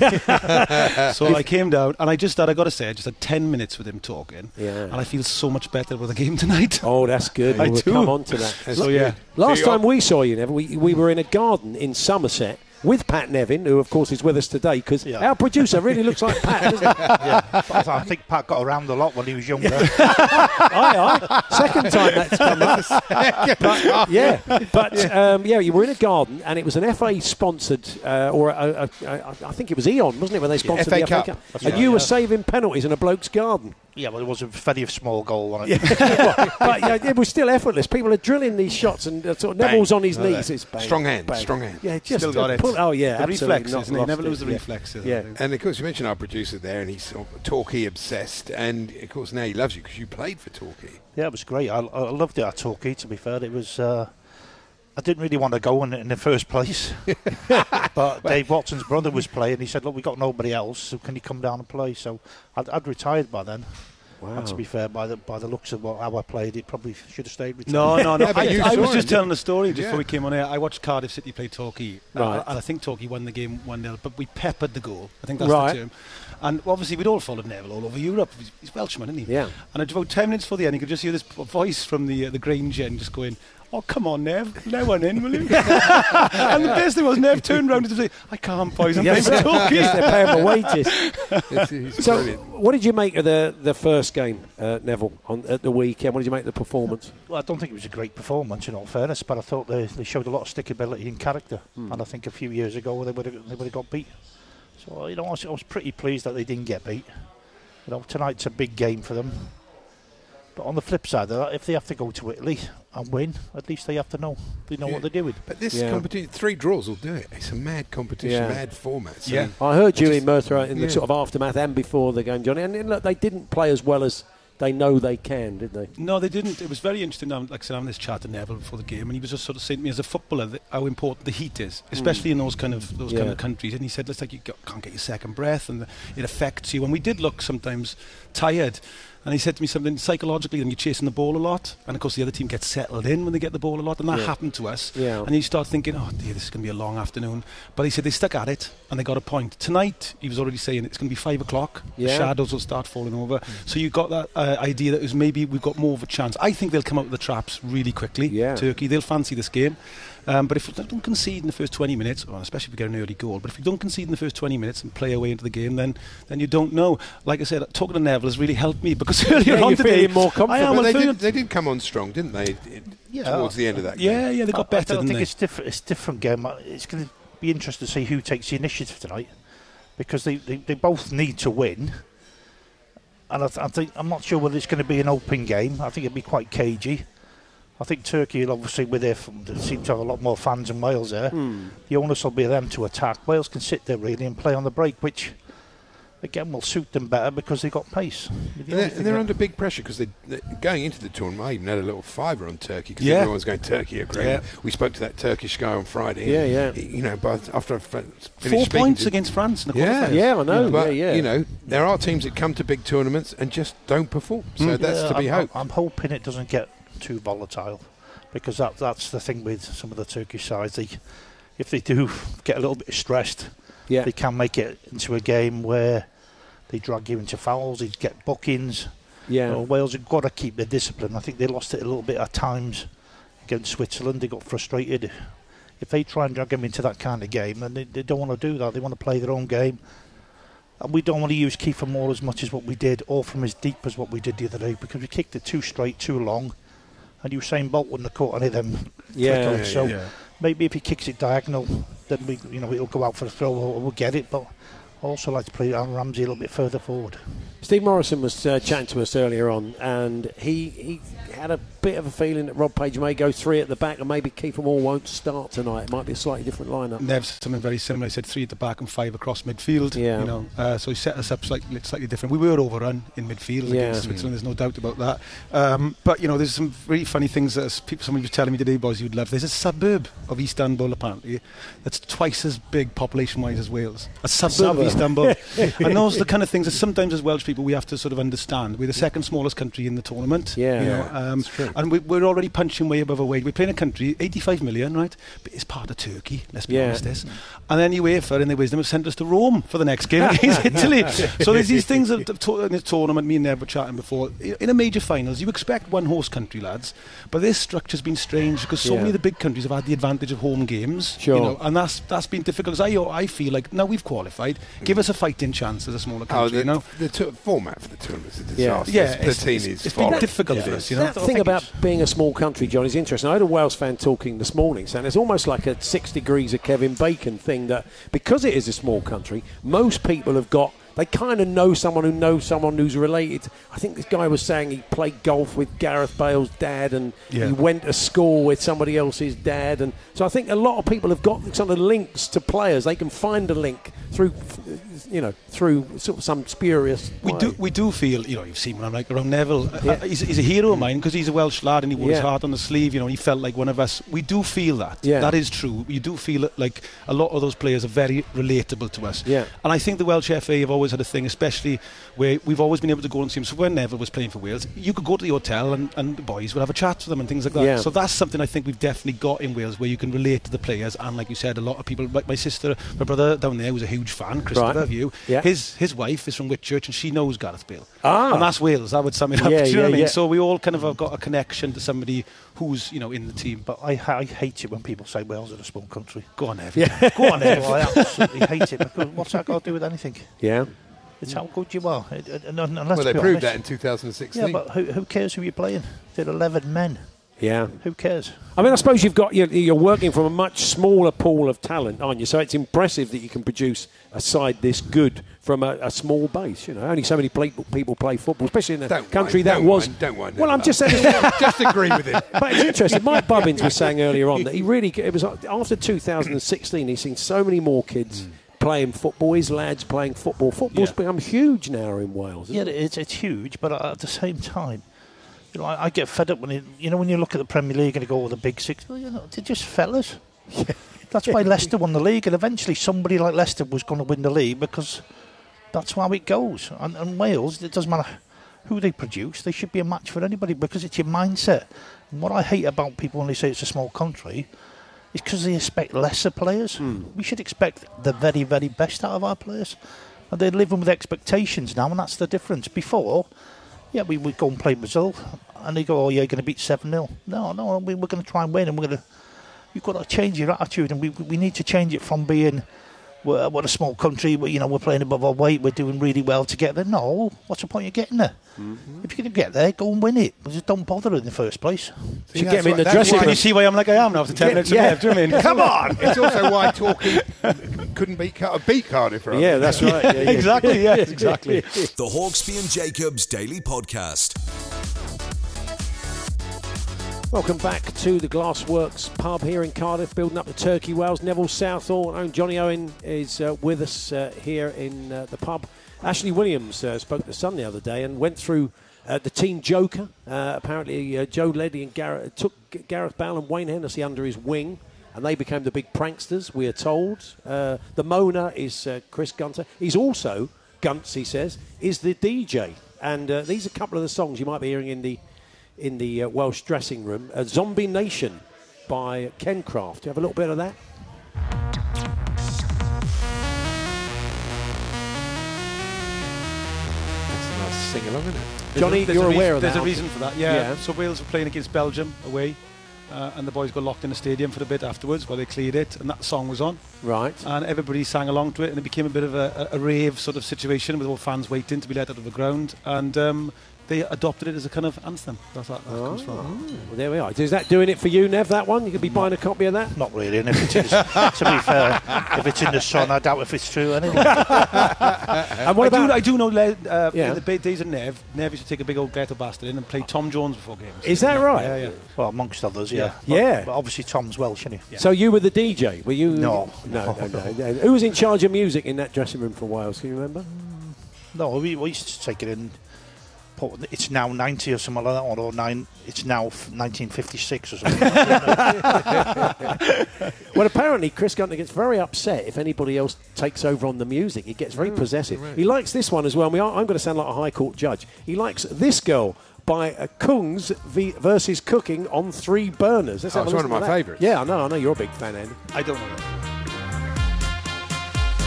so I came down, and I just had. I got to say, I just had ten minutes with him talking. Yeah. And I feel so much better with the game tonight. Oh, that's good. <laughs> I we'll do. come on to that. So yeah. Last So time we saw you, Neville, we, we were in a garden in Somerset with Pat Nevin, who, of course, is with us today, because Yeah. our producer really looks like Pat, doesn't he? <laughs> yeah, I think Pat got around a lot when he was younger. <laughs> aye, aye. Second time that's come up. <laughs> But, yeah, but um, yeah, you were in a garden, and it was an FA sponsored, uh, or a, a, a, I think it was E.ON, wasn't it, when they sponsored FA the FA Cup. Cup? And you were saving penalties in a bloke's garden. Yeah, well, it was a very small goal on it. <laughs> but yeah, it was still effortless. People are drilling these shots, and uh, sort of Neville's on his Like knees. that. It's bang, Strong hand, bang. strong hand. Yeah, just Still got it. pull- oh yeah, the absolutely reflexes. isn't it? Never lose it. the Yeah. reflexes. Yeah. And of course, you mentioned our producer there, and he's sort of Torquay obsessed. And of course, now he loves you because you played for Torquay. Yeah, it was great. I, I loved it at Torquay, to be fair. It was. Uh, I didn't really want to go in, in the first place. <laughs> but Dave Watson's brother was playing. He said, Look, we've got nobody else, so can you come down and play? So I'd, I'd retired by then. Wow. And to be fair, by the by the looks of what, how I played, it probably should have stayed retired. No, no, no. <laughs> Yeah, I, you I saw was just telling the story just Yeah. before we came on air. I watched Cardiff City play Torquay, uh, Right. and I think Torquay won the game 1 0, but we peppered the goal. I think that's Right. the term. And obviously, we'd all followed Neville all over Europe. He's, he's Welshman, isn't he? Yeah. And about 10 minutes before the end, you could just hear this voice from the uh, the Grange end just going, Oh, come on, Nev, let one in, will you? <laughs> and the best thing was, Nev turned around and said, I can't, boys, I'm Yes, playing for Torquay. yes, they're paying my wages. It's- he's So, brilliant. what did you make of the, the first game, uh, Neville, on, at the weekend? What did you make of the performance? Well, I don't think it was a great performance, in all fairness, but I thought they, they showed a lot of stickability and character. Hmm. And I think a few years ago they would have they would have got beat. So you know, I was, I was pretty pleased that they didn't get beat. You know, tonight's a big game for them. But on the flip side of that, if they have to go to Italy and win, at least they have to know they know Yeah. what they're doing. But this Yeah. competition, three draws will do it. It's a mad competition, Yeah. mad format. So Yeah. I heard you just- in Merthyr in the yeah. sort of aftermath and before the game, Jonny. And, and look, they didn't play as well as they know they can, did they? No, they didn't. It was very interesting. Like I said, having this chat to Neville before the game, and he was just sort of saying to me as a footballer that how important the heat is, hmm. especially in those kind of those kind of countries. And he said, "It's like you can't get your second breath, and it affects you." And we did look sometimes tired. And he said to me something psychologically, then you're chasing the ball a lot, and of course the other team gets settled in when they get the ball a lot, and that Yeah. happened to us. Yeah. And you start thinking, oh dear, this is going to be a long afternoon. But he said they stuck at it, and they got a point. Tonight, he was already saying it's going to be five o'clock. The shadows will start falling over. So you got that uh, idea that it was maybe we've got more of a chance. I think they'll come out of the traps really quickly. Yeah. Turkey, they'll fancy this game. Um, but if we don't concede in the first 20 minutes, well, especially if we get an early goal, but if we don't concede in the first 20 minutes and play away into the game, then then you don't know. Like I said, talking to Neville has really helped me because <laughs> earlier Yeah, on you're today, more confident. I am. But I'm they, did, they did come on strong, didn't they? Yeah. Towards the end of that game. Yeah, yeah, they got I- better. I don't didn't think they? it's different. It's different game. Uh, It's going to be interesting to see who takes the initiative tonight, because they, they, they both need to win. And I, th- I think I'm not sure whether it's going to be an open game. I think it'd be quite cagey. I think Turkey will obviously, with their f- they seem to have a lot more fans than Wales there. Hmm. The onus will be them to attack. Wales can sit there really and play on the break, which again will suit them better because they've got pace. The And they're, and they're under big pressure because they, they going into the tournament. I even had a little fiver on Turkey because Yeah. everyone's going Turkey. Agree. Yeah. We spoke to that Turkish guy on Friday. Yeah, and, You know, but after I finished Four points to- against France in the Yeah. Yeah, I know. But yeah, yeah. you know, there are teams that come to big tournaments and just don't perform. So Mm. that's Yeah, to be I'm, hoped. I'm hoping it doesn't get too volatile, because that that's the thing with some of the Turkish sides. They, if they do get a little bit stressed, Yeah. they can make it into a game where they drag you into fouls, they get bookings. Yeah. You know, Wales have got to keep their discipline. I think they lost it a little bit at times against Switzerland. They got frustrated. If they try and drag them into that kind of game, then they, they don't want to do that. They want to play their own game. And we don't want to use Kiefer Moore as much as what we did, or from as deep as what we did the other day, because we kicked it too straight, too long, and Usain Bolt wouldn't have caught any of them. Yeah, flick-ons. so yeah. maybe if he kicks it diagonal, then we, you know, it'll go out for a throw, or we'll get it. But also like to play Aaron Ramsey a little bit further forward. Steve Morison was uh, chatting to us earlier on, and he, he had a bit of a feeling that Rob Page may go three at the back, and maybe Kiefer Moore won't start tonight. It might be a slightly different lineup. Nev said something very similar. He said three at the back and five across midfield. Yeah. You know, uh, so he set us up slightly, slightly different. We were overrun in midfield Yeah. against Switzerland. There's no doubt about that. Um, but you know, there's some really funny things that s- people, somebody was telling me today, boys, you'd love. There's a suburb of Istanbul apparently that's twice as big population-wise as Wales. A suburb, Suburb. Of Istanbul. <laughs> and those are the kind of things that sometimes as Welsh people we have to sort of understand. We're the second smallest country in the tournament. Yeah. You know, um, that's true. and we, we're already punching way above our weight. We're playing a country, 85 million, right? But it's part of Turkey, let's be Yeah. honest. This. And then UEFA, in their wisdom, have sent us to Rome for the next game <laughs> against Italy. So there's these things that, that in this tournament, me and Nev were chatting before. In a major finals, you expect one horse country, lads, but this structure's been strange because so Yeah. many of the big countries have had the advantage of home games. Sure. You know, and that's that's been difficult. 'cause I, I feel like now we've qualified, give us a fighting chance as a smaller Oh, country, the, you know? the t- format for the tournament is a Yeah. disaster. Yeah, the it's- team it's- is it's been difficult It for us, you know? That thing about being a small country, John, is interesting. I had a Wales fan talking this morning saying it's almost like a six degrees of Kevin Bacon thing that because it is a small country, most people have got. They kind of know someone who knows someone who's related. I think this guy was saying he played golf with Gareth Bale's dad, and Yeah. he went to school with somebody else's dad, and so I think a lot of people have got some of the links to players. They can find a link through, you know, through sort of some spurious. We way. do, we do feel, you know, you've seen when I'm like around Neville. Uh, Yeah. uh, he's, he's a hero of mine because he's a Welsh lad and he wore Yeah. his heart on the sleeve. You know, he felt like one of us. We do feel that. Yeah. That is true. You do feel it like a lot of those players are very relatable to us. Yeah. And I think the Welsh FA have always had a thing, especially where we've always been able to go and see them. So when Neville was playing for Wales, you could go to the hotel and, and the boys would have a chat with them and things like that. Yeah. So that's something I think we've definitely got in Wales where you can relate to the players. And like you said, a lot of people, like my sister, my brother down there was a huge fan, Christopher Right. View. Yeah. His his wife is from Whitchurch and she knows Gareth Bale. Ah. And that's Wales. That would sum it up. Yeah, do you know yeah, what I mean? So we all kind of have got a connection to somebody who's, you know, in the team. But I, I hate it when people say Wales are a small country. Go on, Ev. Yeah. Go on, Ev. <laughs> I absolutely hate it because what's that got to do with anything? Yeah. It's how good you are. It- it- and- and Well, they be proved that in 2016. Yeah, but who, who cares who you're playing? They're 11 men. Yeah. Who cares? I mean, I suppose you've got you're, you're working from a much smaller pool of talent, aren't you? So it's impressive that you can produce a side this good from a, a small base. You know, only so many play, people play football, especially in a Don't country whine, that don't was. whine, don't whine well, I'm just saying. <laughs> just agree with him. But it's interesting. Mike Bubbins was saying <laughs> earlier on that he really it was after 2016. He's seen so many more kids. Hmm. Playing football, his lads playing football. Football's Yeah. become huge now in Wales. Yeah, isn't it? it's, it's huge, but at the same time, you know, I, I get fed up when it, you know when you look at the Premier League and you go, "Oh, the big six, well, you know, they're just fellas." That's why Leicester won the league, and eventually somebody like Leicester was going to win the league because that's how it goes. And, and Wales, it doesn't matter who they produce, they should be a match for anybody because it's your mindset. And what I hate about people when they say it's a small country is because they expect lesser players. Hmm. We should expect the very, very best out of our players. And they're living with expectations now, and that's the difference. Before, yeah, we would go and play Brazil, and they go, oh, yeah, you're going to beat 7 0. No, no, we, we're going to try and win, and we're going to. You've got to change your attitude, and we, we need to change it from being we're, we're a small country, we, you know, we're playing above our weight, we're doing really well to get there. No, what's the point of getting there? Mm-hmm. If you're going to get there, go and win it. Just don't bother in the first place. Should get him in the dressing room. Can you see why I'm like I am now after 10 minutes of yeah. Nev, do you know what I mean? Come on! It's also why <laughs> Torquay couldn't beat, Car- beat Cardiff. Right? Yeah, that's right. <laughs> Yeah, yeah. exactly, yeah, <laughs> exactly. The Hawksbee and Jacobs Daily Podcast. Welcome back to the Glassworks pub here in Cardiff, building up the Turkey Wales. Neville Southall, own Jonny Owen is uh, with us uh, here in uh, the pub. Ashley Williams uh, spoke to Sun the other day and went through uh, the team Joker. Uh, apparently, Joe Ledley and Gareth took Gareth Bale and Wayne Hennessy under his wing, and they became the big pranksters. We are told. The Mona is Chris Gunter. He's also Gunts. He says is the DJ, and these are a couple of the songs you might be hearing in the in the uh, Welsh dressing room. Uh, Zombie Nation by Kernkraft. Do you have a little bit of that? That's a nice sing along, isn't it? Jonny, There's you're a reason- aware of There's that, There's a reason for that, yeah. Yeah. So Wales were playing against Belgium away, uh, and the boys got locked in the stadium for a bit afterwards while they cleared it, and that song was on. Right. And everybody sang along to it, and it became a bit of a, a, a rave sort of situation with all fans waiting to be let out of the ground. And um, they adopted it as a kind of anthem. That's what that comes from. Well, there we are. Is that doing it for you, Nev? That one? You could be buying a copy of that. Not really, and if it is, <laughs> to be fair, if it's in the sun, I doubt if it's true anyway. <laughs> And what I, about? do, I do know Le- uh, Yeah. in the ba- days of Nev, Nev used to take a big old ghetto bastard in and play Tom Jones before games. Is that right? Yeah, yeah. well, amongst others, yeah. Yeah. Yeah. But, but obviously, Tom's Welsh, isn't he? So you were the DJ? Were you? No. no, no, no, no. Who was in charge of music in that dressing room for Wales? Can you remember? No, we, we used to take it in. Put- It's now 90 or something like that, or nine. It's now 1956 or something. <laughs> Well, apparently Chris Gunter gets very upset if anybody else takes over on the music. He gets very possessive. He likes this one as well. I mean, I- I'm going to sound like a High Court judge. He likes this girl by uh, Kungs v- versus Cooking on Three Burners. Let's Oh, have a it's one of my that. favourites. Yeah, I know. I know you're a big fan, Andy. I don't know that.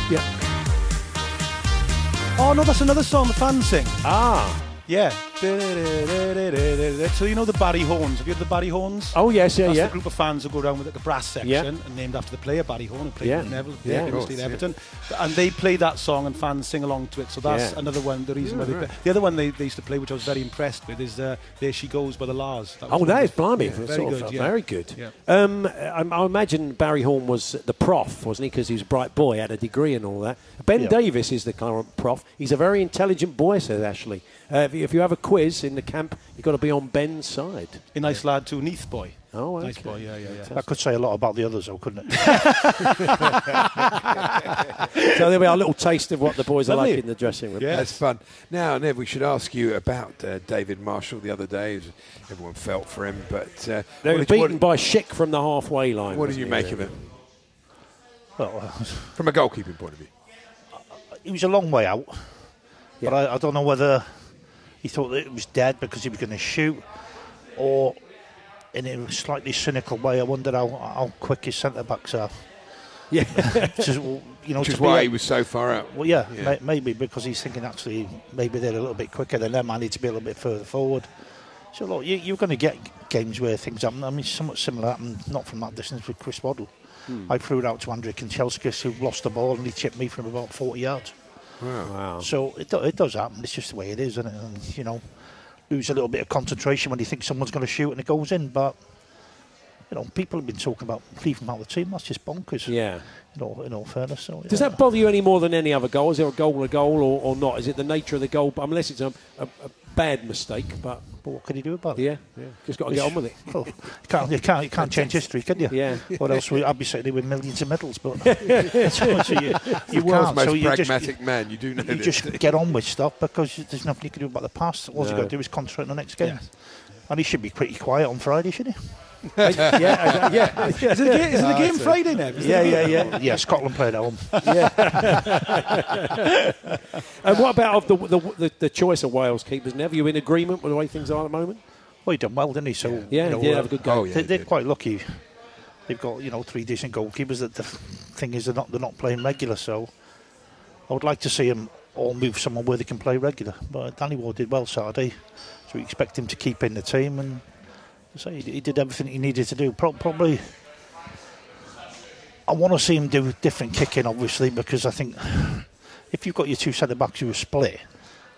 Yeah. Oh, no, that's another song the fans sing. Ah. Yeah. So you know the Barry Horns? Have you heard the Barry Horns? Oh yes, yeah, That's yeah. the group of fans who go around with like, the brass section Yeah. and named after the player Barry Horne who played Yeah. for Neville, Yeah, yeah, of famously course, at yeah. And they play that song and fans sing along to it. So that's Yeah. another one. The reason Yeah, why they right. play. The other one they, they used to play, which I was very impressed with, is uh, "There She Goes" by the La's. Oh, was that one is of- blimey. yeah, Very very good. good. Yeah. Very good. Yeah. Um, I, I imagine Barry Horne was the prof, wasn't he? Because he was a bright boy, had a degree and all that. Ben Yeah. Davies is the current prof. He's a very intelligent boy, says Ashley. Uh, if, you, if you have a quiz in the camp, you've got to be on Ben's side. A nice lad too, Neath boy. Oh, Nice boy, yeah, yeah, yeah. That could say a lot about the others, though, couldn't it? <laughs> so there we are, a little taste of what the boys are like in the dressing room. Yeah, That's fun. Now, Nev, we should ask you about uh, David Marshall the other day. Everyone felt for him, but uh, They were what did- what- beaten by Schick from the halfway line. What did you he, make of really? it well, uh, from a goalkeeping point of view? he was a long way out, but I, I don't know whether he thought that it was dead because he was going to shoot, or in a slightly cynical way, I wondered how, how quick his centre backs are. <laughs> Yeah. Just, well, you know, Which is why a- he was so far out. Well, yeah, Yeah. May, maybe because he's thinking actually maybe they're a little bit quicker than them. I need to be a little bit further forward. So look, you, you're going to get games where things happen. I mean, somewhat similar happened not from that distance with Chris Waddle. Hmm. I threw it out to Andrei Kanchelskis, who lost the ball and he chipped me from about 40 yards. Wow. So it, do, it does happen. It's just the way it is, isn't it? And, you know, lose a little bit of concentration when you think someone's going to shoot and it goes in. But you know, people have been talking about leaving him out of the team. That's just bonkers. Yeah. In all, in all fairness. So, Does that bother you any more than any other goal? Is there a goal or a goal or, or not? Is it the nature of the goal? But Unless it's a, a, a bad mistake, but But what can you do about it? yeah, yeah. just got to get on with it. <laughs> Well, you can't, you can't, you can't change history, can you? Yeah. What else? would- I'd be sitting there with millions of medals, but <laughs> so, so you, you The world's can't. most so you pragmatic just, man. You do know you this. just get on with stuff because there's nothing you can do about the past. All you No. got to do is concentrate on the next game. Yes. And he should be pretty quiet on Friday, shouldn't he? Yeah, yeah, yeah. <laughs> Is it a game, is it a game. Friday now? Yeah, yeah, yeah. Yeah, Scotland played at home. Yeah. <laughs> and what about of the, the the the choice of Wales keepers? Nev, you in agreement with the way things are at the moment? Well, he done well, didn't he? So Yeah, you know, he did uh, have a good game. Oh, yeah, they, they're quite lucky. They've got you know three decent goalkeepers. That the thing is, they're not they're not playing regular. So I would like to see them all move somewhere where they can play regular. But Danny Ward did well Saturday, so we expect him to keep in the team and. So he, he did everything he needed to do. Pro- probably, I want to see him do different kicking, obviously, because I think if you've got your two centre backs who are split,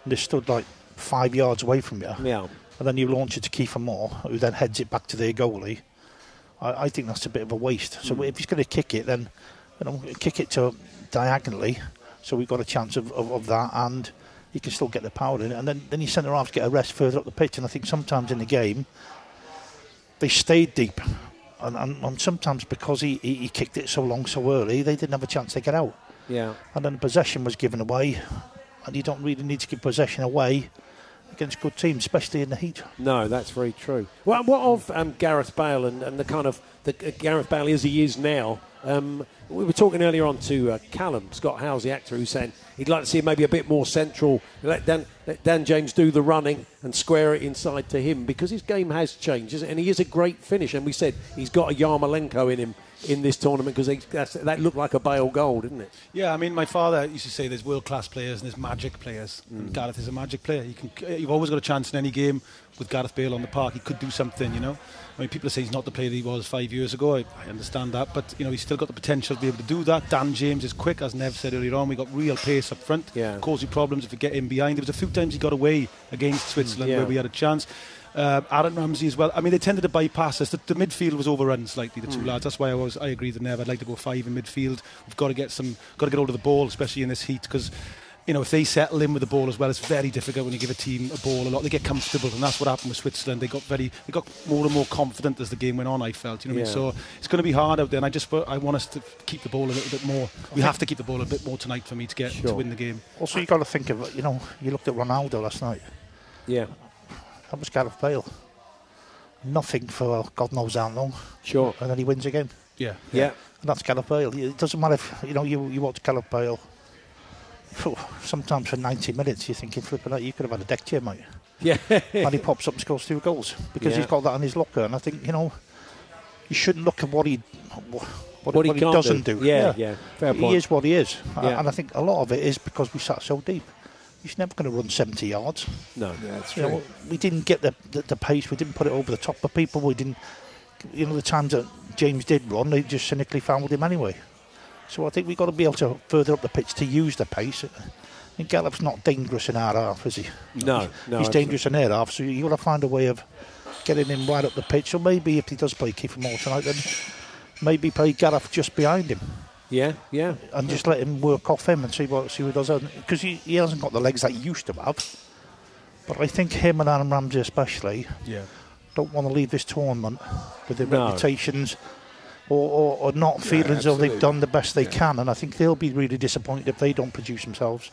and they stood like five yards away from you, Yeah. and then you launch it to Kiefer Moore, who then heads it back to their goalie. I, I think that's a bit of a waste. So hmm. if he's going to kick it, then you know, kick it to diagonally, so we've got a chance of, of, of that, and he can still get the power in it. And then then your centre halves get a rest further up the pitch. And I think sometimes in the game they stayed deep, and, and, and sometimes because he, he, he kicked it so long so early, they didn't have a chance to get out. Yeah. And then the possession was given away, and you don't really need to give possession away against good teams, especially in the heat. No, that's very true. Well, what of um, Gareth Bale and, and the kind of the uh, Gareth Bale as he is now? Um, we were talking earlier on to uh, Callum Scott Howells, the actor, who's saying he'd like to see maybe a bit more central. Let Dan, let Dan James do the running and square it inside to him because his game has changed, and he is a great finisher. And we said he's got a Yarmolenko in him in this tournament because that looked like a Bale goal, didn't it? Yeah, I mean, my father used to say there's world class players and there's magic players. And mm. Gareth is a magic player. You can, you've always got a chance in any game with Gareth Bale on the park. He could do something, you know. I mean, people say he's not the player he was five years ago. I, I understand that, but you know, he's still got the potential to be able to do that. Dan James is quick, as Nev said earlier on. We got real pace up front. Yeah. Cause you problems if you get in behind. There was a few times he got away against Switzerland mm, Yeah. where we had a chance. Uh, Aaron Ramsey as well. I mean, they tended to bypass us. The, the midfield was overrun slightly. The two Mm. lads. That's why I was. I agree with Nev. I'd like to go five in midfield. We've got to get some. Got to get hold of the ball, especially in this heat, because. You know, if they settle in with the ball as well, it's very difficult when you give a team a ball a lot. They get comfortable, and that's what happened with Switzerland. They got very, they got more and more confident as the game went on. I felt, you know, what I mean? So it's going to be hard out there. And I just, I want us to keep the ball a little bit more. We have to keep the ball a bit more tonight for me to get to win the game. Also, you got to think of you know, you looked at Ronaldo last night. Yeah. That was Gareth Bale. Nothing for God knows how long. Sure. And then he wins again. Yeah. Yeah. And that's Gareth Bale. It doesn't matter if you know you, you watch Gareth Bale. phew, Sometimes for 90 minutes you're thinking, flipping out, you could have had a deck chair, mate. Yeah. <laughs> and he pops up and scores two goals because Yeah. he's got that in his locker. And I think you know, you shouldn't look at what he what, what, What he what he doesn't do. do. Yeah, yeah. Fair he point. is what he is, Yeah. and I think a lot of it is because we sat so deep. He's never going to run 70 yards. No. that's You know, we didn't get the, the the pace. We didn't put it over the top of people. We didn't. You know, the times that James did run, they just cynically fouled him anyway. So I think we've got to be able to further up the pitch to use the pace. And Gallup's not dangerous in our half, is he? No, no, He's dangerous in their half, so you've got to find a way of getting him right up the pitch. Or maybe if he does play Kiefer Moore tonight, then maybe play Gareth just behind him. Yeah, yeah. And just let him work off him and see what see what he does. Because he, he hasn't got the legs that he used to have. But I think him and Aaron Ramsey especially Yeah. don't want to leave this tournament with their No. reputations or, or, or not feeling as though they've done the best they can. And I think they'll be really disappointed if they don't produce themselves.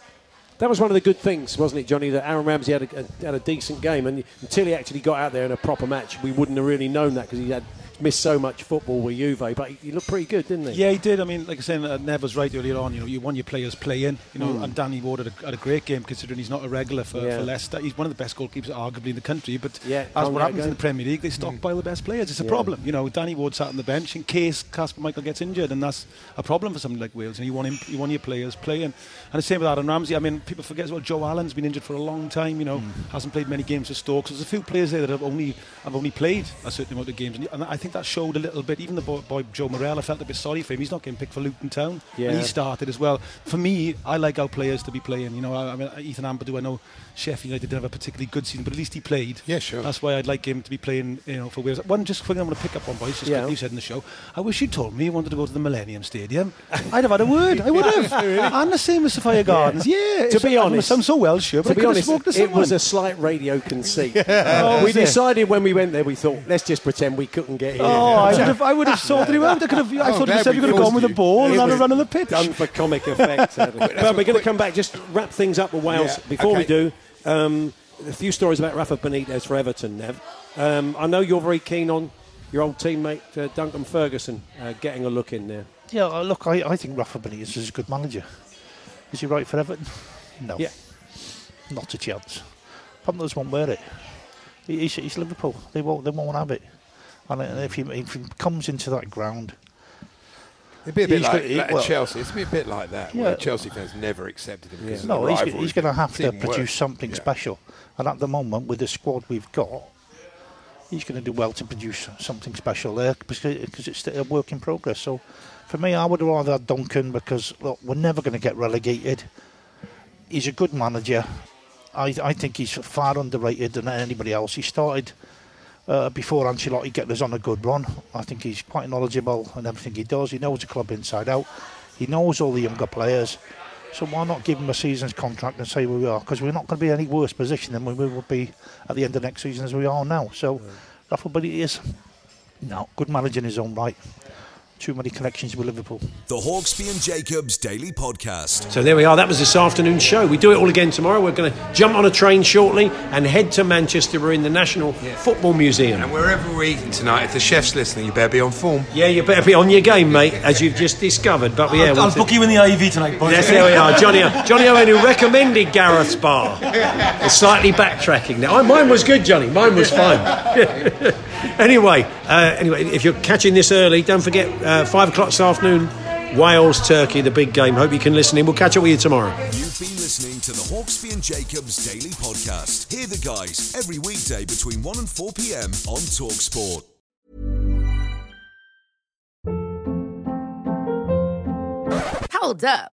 That was one of the good things, wasn't it, Jonny? That Aaron Ramsey had a, a- had a decent game, and until he actually got out there in a proper match, we wouldn't have really known that because he had missed so much football with Juve. But he, looked pretty good, didn't he? Yeah, he did. I mean, like I said, uh, Nev was right earlier on. You know, you want your players playing. You know, Mm. and Danny Ward had a, had a great game considering he's not a regular for, Yeah. for Leicester. He's one of the best goalkeepers, arguably in the country. But Yeah, as what happens in the Premier League, they stockpile the best players. It's a Yeah. problem. You know, Danny Ward sat on the bench in case Kasper Schmeichel gets injured, and that's a problem for something like Wales. And you want him, you want your players playing. And the same with Aaron Ramsey. I mean, people forget as well. Joe Allen's been injured for a long time. You know, hasn't played many games for Stoke. So there's a few players there that have only have only played a certain amount of games, and I think that showed a little bit. Even the boy, boy Joe Morrell, I felt a bit sorry for him. He's not getting picked for Luton Town, Yeah. and he started as well. For me, I like our players to be playing. You know, I, I mean, Ethan Ampadu. I know Sheffield United didn't have a particularly good season, but at least he played. Yeah, sure. That's why I'd like him to be playing. You know, for Wales. One just thing I'm going to pick up on, boys. Just Yeah. you said in the show. I wish you told me you wanted to go to the Millennium Stadium. I'd have had a word. I <laughs> would have. And the same as Sophia Gardens. Yeah. To it's- honest. I'm gonna honest, sound so Welsh, sure, but to I be could have honest, to it someone. was a slight radio conceit. <laughs> Uh, oh, we was it? decided when we went there, we thought, let's just pretend we couldn't get in. Oh, I would have, I would have <laughs> sorted him out. I could have, I Oh, thought you said we you could have gone with forced the ball and It had a run on the pitch. Done for comic <laughs> effect. but we're going to come back, just wrap things up with Wales. Yeah, Before we do, um, a few stories about Rafa Benitez for Everton, Nev. Um, I know you're very keen on your old teammate uh, Duncan Ferguson uh, getting a look in there. Yeah, uh, look, I, I think Rafa Benitez is a good manager. Is he right for Everton? No. Yeah. Not a chance. Punters won't wear it. He's, he's Liverpool. They won't. They won't have it. And if he, if he comes into that ground, It'd be a bit he's like, he- like well, Chelsea. It's be a bit like that. Yeah. Chelsea fans never accepted him because No, he's, he's going to have to produce worse. something Yeah. special. And at the moment, with the squad we've got, he's going to do well to produce something special there because it's still a work in progress. So, for me, I would rather have Duncan because look, we're never going to get relegated. He's a good manager. I, I think he's far underrated than anybody else. He started uh, before Ancelotti get us on a good run. I think he's quite knowledgeable and everything he does. He knows the club inside out. He knows all the younger players. So why not give him a season's contract and say where we are? Because we're not going to be in any worse position than we will be at the end of next season as we are now. So Rafa Benitez, no, good manager in his own right. Too many connections with Liverpool. The Hawksbee and Jacobs Daily Podcast. So there we are. That was this afternoon's show. We do it all again tomorrow. We're going to jump on a train shortly and head to Manchester. We're in the National Football Museum. And wherever we're eating tonight, if the chef's listening, you better be on form. Yeah, you better be on your game, mate, as you've just discovered. But yeah, I'll, we'll I'll book you in the IV tonight, boys. Yes, there we are. <laughs> Jonny, Jonny Owen, who recommended Gareth's Bar. It's slightly backtracking now. Mine was good, Jonny. Mine was fine. <laughs> anyway, uh, anyway, if you're catching this early, don't forget uh, five o'clock this afternoon. Wales, Turkey, the big game. Hope you can listen in. We'll catch up with you tomorrow. You've been listening to the Hawksbee and Jacobs Daily Podcast. Hear the guys every weekday between 1 and 4 p.m. on Talksport. Hold up.